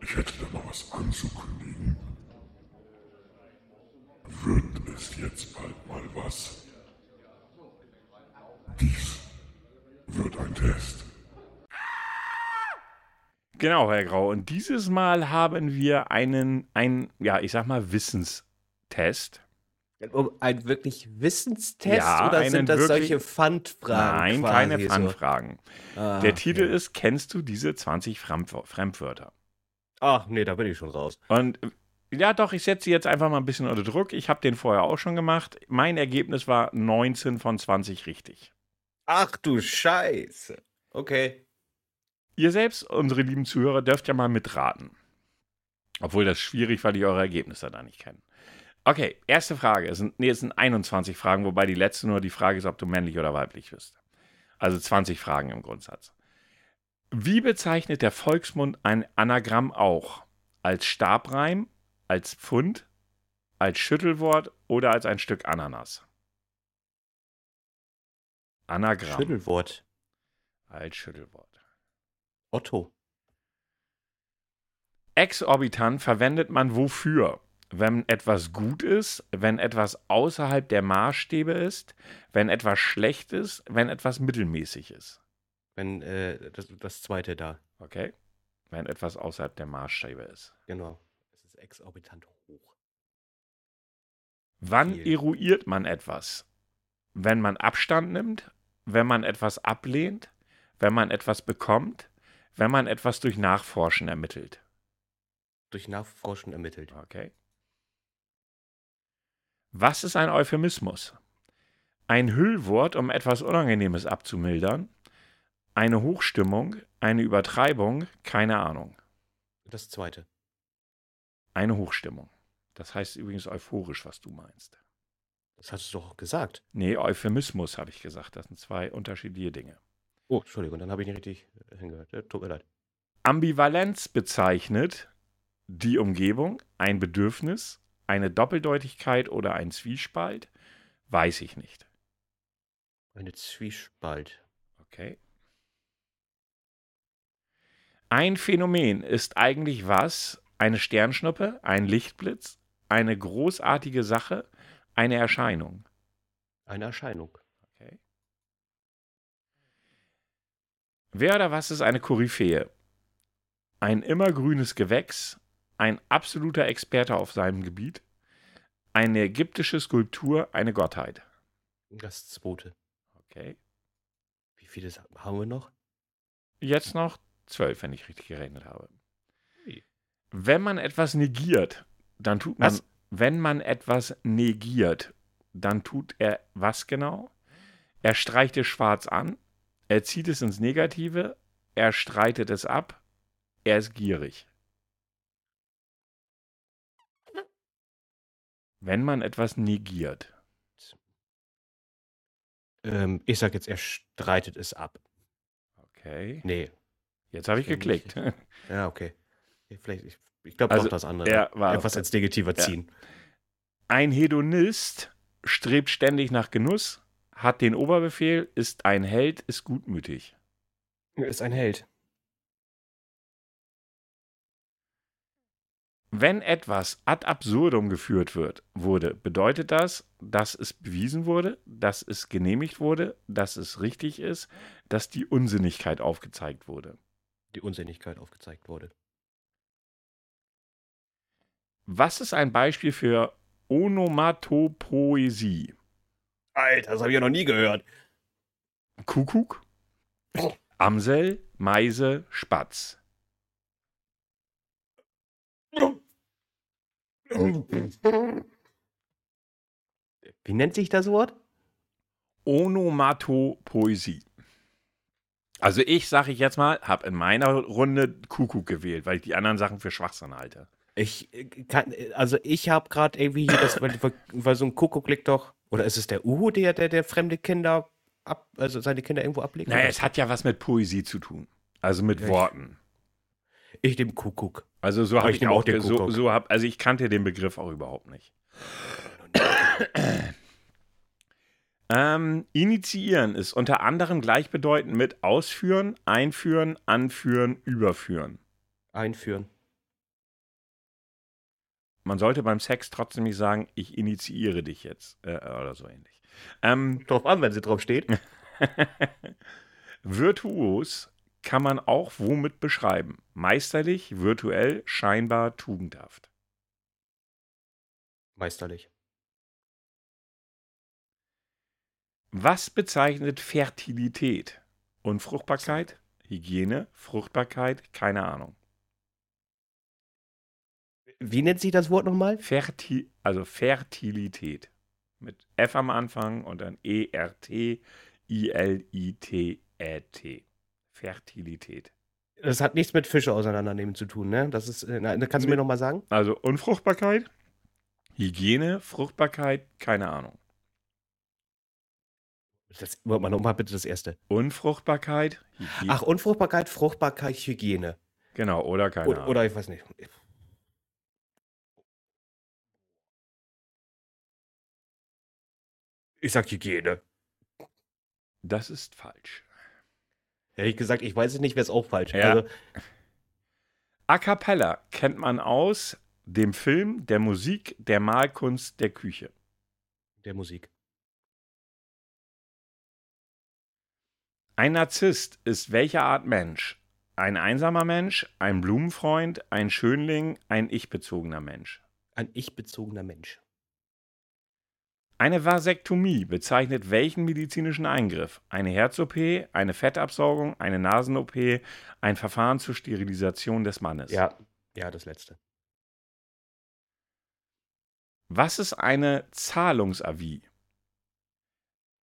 Ich hätte da mal was anzukündigen. Wird es jetzt bald mal was? Dies wird ein Test. Genau, Herr Grau. Und dieses Mal haben wir einen, einen ja, ich sag mal, Wissenstest. Ein wirklich Wissenstest Ja, oder sind das wirklich- solche Pfandfragen? Nein, keine so? Fangfragen. Ah, Der Titel ist, kennst du diese 20 Fremdwör- Fremdwörter? Ach, nee, da bin ich schon raus. Und ja, doch, ich setze sie jetzt einfach mal ein bisschen unter Druck. Ich habe den vorher auch schon gemacht. Mein Ergebnis war 19 von 20 richtig. Ach du Scheiße. Okay. Ihr selbst, unsere lieben Zuhörer, dürft ja mal mitraten. Obwohl das schwierig, weil die eure Ergebnisse da nicht kennen. Okay, erste Frage. Es sind, nee, es sind 21 Fragen, wobei die letzte nur die Frage ist, ob du männlich oder weiblich bist. Also 20 Fragen im Grundsatz. Wie bezeichnet der Volksmund ein Anagramm auch? Als Stabreim, als Pfund, als Schüttelwort oder als ein Stück Ananas? Anagramm Schüttelwort. als Schüttelwort. Otto. Exorbitant verwendet man wofür? Wenn etwas gut ist, wenn etwas außerhalb der Maßstäbe ist, wenn etwas schlecht ist, wenn etwas mittelmäßig ist. Wenn äh, das, das zweite da. Okay? Wenn etwas außerhalb der Maßstäbe ist. Genau. Es ist exorbitant hoch. Wann Viel. eruiert man etwas? Wenn man Abstand nimmt, wenn man etwas ablehnt, wenn man etwas bekommt, wenn man etwas durch Nachforschen ermittelt. Durch Nachforschen ermittelt. Okay. Was ist ein Euphemismus? Ein Hüllwort, um etwas Unangenehmes abzumildern. Eine Hochstimmung, eine Übertreibung, keine Ahnung. Das zweite. Eine Hochstimmung. Das heißt übrigens euphorisch, was du meinst. Das hast du doch gesagt. Nee, Euphemismus habe ich gesagt. Das sind zwei unterschiedliche Dinge. Oh, Entschuldigung, dann habe ich nicht richtig äh, hingehört. Äh, Tut mir leid. Ambivalenz bezeichnet die Umgebung, ein Bedürfnis, eine Doppeldeutigkeit oder ein Zwiespalt. Weiß ich nicht. Eine Zwiespalt. Okay. Ein Phänomen ist eigentlich was? Eine Sternschnuppe, ein Lichtblitz, eine großartige Sache, eine Erscheinung. Eine Erscheinung. Okay. Wer oder was ist eine Koryphäe? Ein immergrünes Gewächs, ein absoluter Experte auf seinem Gebiet, eine ägyptische Skulptur, eine Gottheit. Das zweite. Okay. Wie viele haben wir noch? Jetzt noch zwölf, wenn ich richtig gerechnet habe. Wenn man etwas negiert, dann tut man, Was? wenn man etwas negiert, dann tut er was genau? Er streicht es schwarz an, er zieht es ins Negative, er streitet es ab, er ist gierig. Wenn man etwas negiert. Ähm, ich sag jetzt, er streitet es ab. Okay. Nee. Jetzt habe ich geklickt. Ja, okay. Vielleicht, ich, ich glaube Also, doch das andere. er war- Etwas ins Negative Ja. ziehen. Ein Hedonist strebt ständig nach Genuss, hat den Oberbefehl, ist ein Held, ist gutmütig. Ist ein Held. Wenn etwas ad absurdum geführt wird, wurde, bedeutet das, dass es bewiesen wurde, dass es genehmigt wurde, dass es richtig ist, dass die Unsinnigkeit aufgezeigt wurde. Die Unsinnigkeit aufgezeigt wurde. Was ist ein Beispiel für Onomatopoesie? Alter, das habe ich ja noch nie gehört. Kuckuck, Amsel, Meise, Spatz. Wie nennt sich das Wort? Onomatopoesie. Also ich, sage ich jetzt mal, habe in meiner Runde Kuckuck gewählt, weil ich die anderen Sachen für Schwachsinn halte. Ich äh, kann, also ich habe gerade irgendwie das, weil, weil- so ein Kuckuck liegt doch, oder ist es der Uhu, der, der, der fremde Kinder ab, also seine Kinder irgendwo ablegt? Naja, es hat ja was mit Poesie zu tun. Also mit Ja, Worten. Ich nehme Kuckuck. Also so habe ich ich auch den so, Kuckuck. so hab, also ich kannte den Begriff auch überhaupt nicht. Ähm, initiieren ist unter anderem gleichbedeutend mit ausführen, einführen, anführen, überführen. Einführen. Man sollte beim Sex trotzdem nicht sagen, ich initiiere dich jetzt äh, oder so ähnlich. Ähm, Drauf an, wenn sie drauf steht. virtuos kann man auch womit beschreiben? Meisterlich, virtuell, scheinbar, tugendhaft. Meisterlich. Was bezeichnet Fertilität? Unfruchtbarkeit, Hygiene, Fruchtbarkeit, keine Ahnung. Wie nennt sich das Wort nochmal? Ferti also Fertilität. Mit F am Anfang und dann E E-R-T-I-L-I-T-Ä-T. Fertilität. Das hat nichts mit Fische auseinandernehmen zu tun, ne? Das ist, äh, na, kannst du mir nochmal sagen? Also Unfruchtbarkeit, Hygiene, Fruchtbarkeit, keine Ahnung. Das, warte mal nochmal bitte das erste. Unfruchtbarkeit, Hygiene. Ach, Unfruchtbarkeit, Fruchtbarkeit, Hygiene. genau, oder keine Ahnung. oder ich weiß nicht. Ich sag Hygiene. Das ist falsch. Hätte ich gesagt, ich weiß es nicht, wäre es auch falsch. Ja. Also, A cappella kennt man aus dem Film, der Musik, der Malkunst, der Küche. Der Musik. Ein Narzisst ist welche Art Mensch? Ein einsamer Mensch, ein Blumenfreund, ein Schönling, ein ich-bezogener Mensch. Ein ich-bezogener Mensch. Eine Vasektomie bezeichnet welchen medizinischen Eingriff? Eine Herz-OP, eine Fettabsaugung, eine Nasen-OP, ein Verfahren zur Sterilisation des Mannes. Ja, ja, das letzte. Was ist eine Zahlungsavis?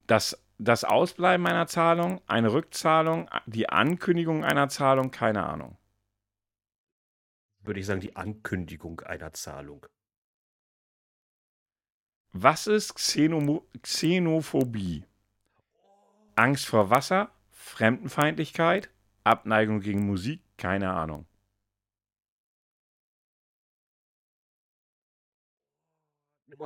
Das das Ausbleiben einer Zahlung, eine Rückzahlung, die Ankündigung einer Zahlung, keine Ahnung. Würde ich sagen, die Ankündigung einer Zahlung. Was ist Xenomo Xenophobie? Angst vor Wasser, Fremdenfeindlichkeit, Abneigung gegen Musik, keine Ahnung.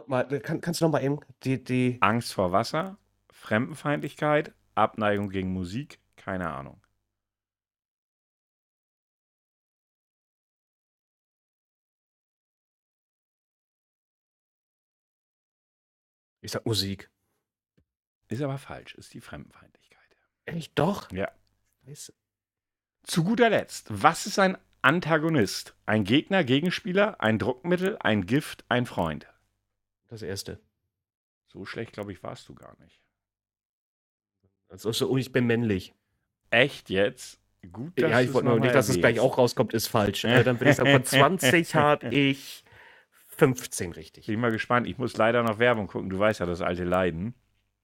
Mal, kann, kannst du noch mal eben die, die Angst vor Wasser, Fremdenfeindlichkeit, Abneigung gegen Musik, keine Ahnung. Ich sag Musik. Ist aber falsch, ist die Fremdenfeindlichkeit. Echt doch? Ja. Scheiße. Zu guter Letzt, was ist ein Antagonist? Ein Gegner, Gegenspieler, ein Druckmittel, ein Gift, ein Freund. Das erste. So schlecht, glaube ich, warst du gar nicht. Also so, oh, ich bin männlich. Echt jetzt? Gut, dass ja, ich wollte nur nicht, dass es gleich auch rauskommt, ist falsch. Äh, dann würde ich sagen, von 20 habe ich 15 richtig. Bin mal gespannt. Ich muss leider noch Werbung gucken. Du weißt ja, das alte Leiden.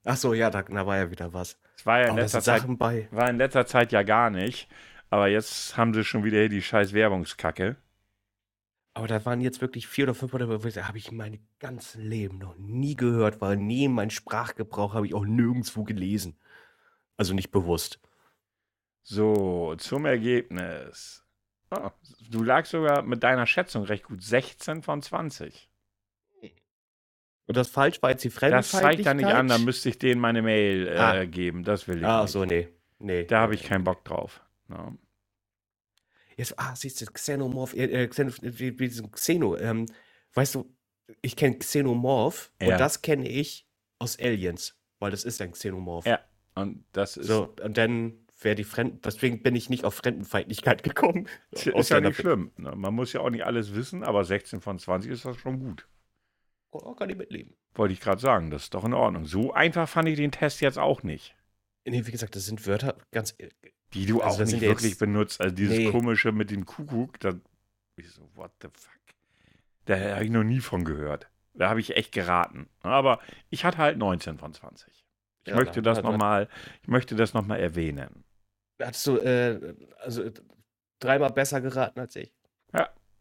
Ach so, ja, da, da war ja wieder was. Es war ja in da letzter Zeit, war in letzter Zeit ja gar nicht. Aber jetzt haben sie schon wieder hier die scheiß Werbungskacke. Aber da waren jetzt wirklich vier oder fünf oder sage, habe ich in meinem ganzen Leben noch nie gehört, war nie in meinem Sprachgebrauch, habe ich auch nirgendwo gelesen. Also nicht bewusst. So, zum Ergebnis. Oh, du lagst sogar mit deiner Schätzung recht gut. 16 von 20. Und das falsch war jetzt die Das Fremdenfeindlichkeit? zeigt er nicht an, da müsste ich denen meine Mail äh, Ah. geben. Das will ich Ah, nicht. so, nee. Nee. Da habe ich keinen Bock drauf. Ja. Jetzt, ah, siehst du, Xenomorph, äh, äh, Xen, wie, wie diesem Xeno. Ähm, weißt du, ich kenne Xenomorph Ja. und das kenne ich aus Aliens, weil das ist ein Xenomorph. Ja, Und das ist, So, und dann wäre die Fremden, deswegen bin ich nicht auf Fremdenfeindlichkeit gekommen. ist ja nicht schlimm. Ne? Man muss ja auch nicht alles wissen, aber 16 von 20 ist das schon gut. Oh, kann ich mitleben. Wollte ich gerade sagen, das ist doch in Ordnung. So einfach fand ich den Test jetzt auch nicht. Nee, wie gesagt, das sind Wörter, ganz, äh, Die du Also auch nicht wirklich jetzt- benutzt. Also dieses Nee. komische mit dem Kuckuck, da ich so, what the fuck? Da habe ich noch nie von gehört. Da habe ich echt geraten. Aber ich hatte halt 19 von 20. Ich Ja, möchte da das nochmal, ich möchte das noch mal erwähnen. Hattest du, äh, also dreimal besser geraten als ich.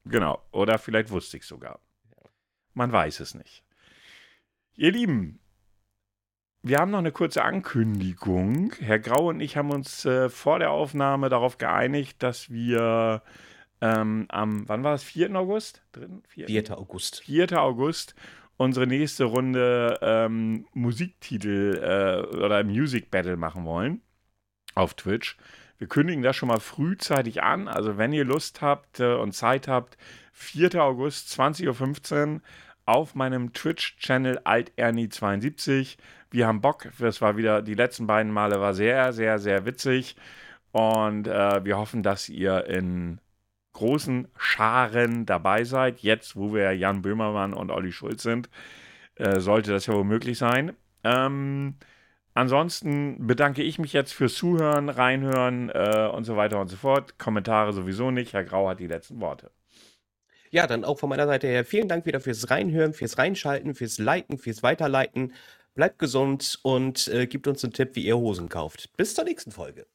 Genau. Oder vielleicht wusste ich sogar. Man weiß es nicht. Ihr Lieben, wir haben noch eine kurze Ankündigung. Herr Grau und ich haben uns äh, vor der Aufnahme darauf geeinigt, dass wir ähm, am, wann war es? 4. August? 3., 4. 4. August. 4. August unsere nächste Runde ähm, Musiktitel äh, oder Music Battle machen wollen auf Twitch. Wir kündigen das schon mal frühzeitig an. Also wenn ihr Lust habt äh, und Zeit habt, 4. August 20.15 Uhr auf meinem Twitch-Channel AltErnie72. Wir haben Bock. Das war wieder, die letzten beiden Male war sehr, sehr, sehr witzig. Und äh, wir hoffen, dass ihr in großen Scharen dabei seid. Jetzt, wo wir Jan Böhmermann und Olli Schulz sind, äh, sollte das ja wohl möglich sein. Ähm, ansonsten bedanke ich mich jetzt fürs Zuhören, Reinhören äh, und so weiter und so fort. Kommentare sowieso nicht. Herr Grau hat die letzten Worte. Ja, dann auch von meiner Seite her vielen Dank wieder fürs Reinhören, fürs Reinschalten, fürs Liken, fürs Weiterleiten. Bleibt gesund und äh, gebt uns einen Tipp, wie ihr Hosen kauft. Bis zur nächsten Folge.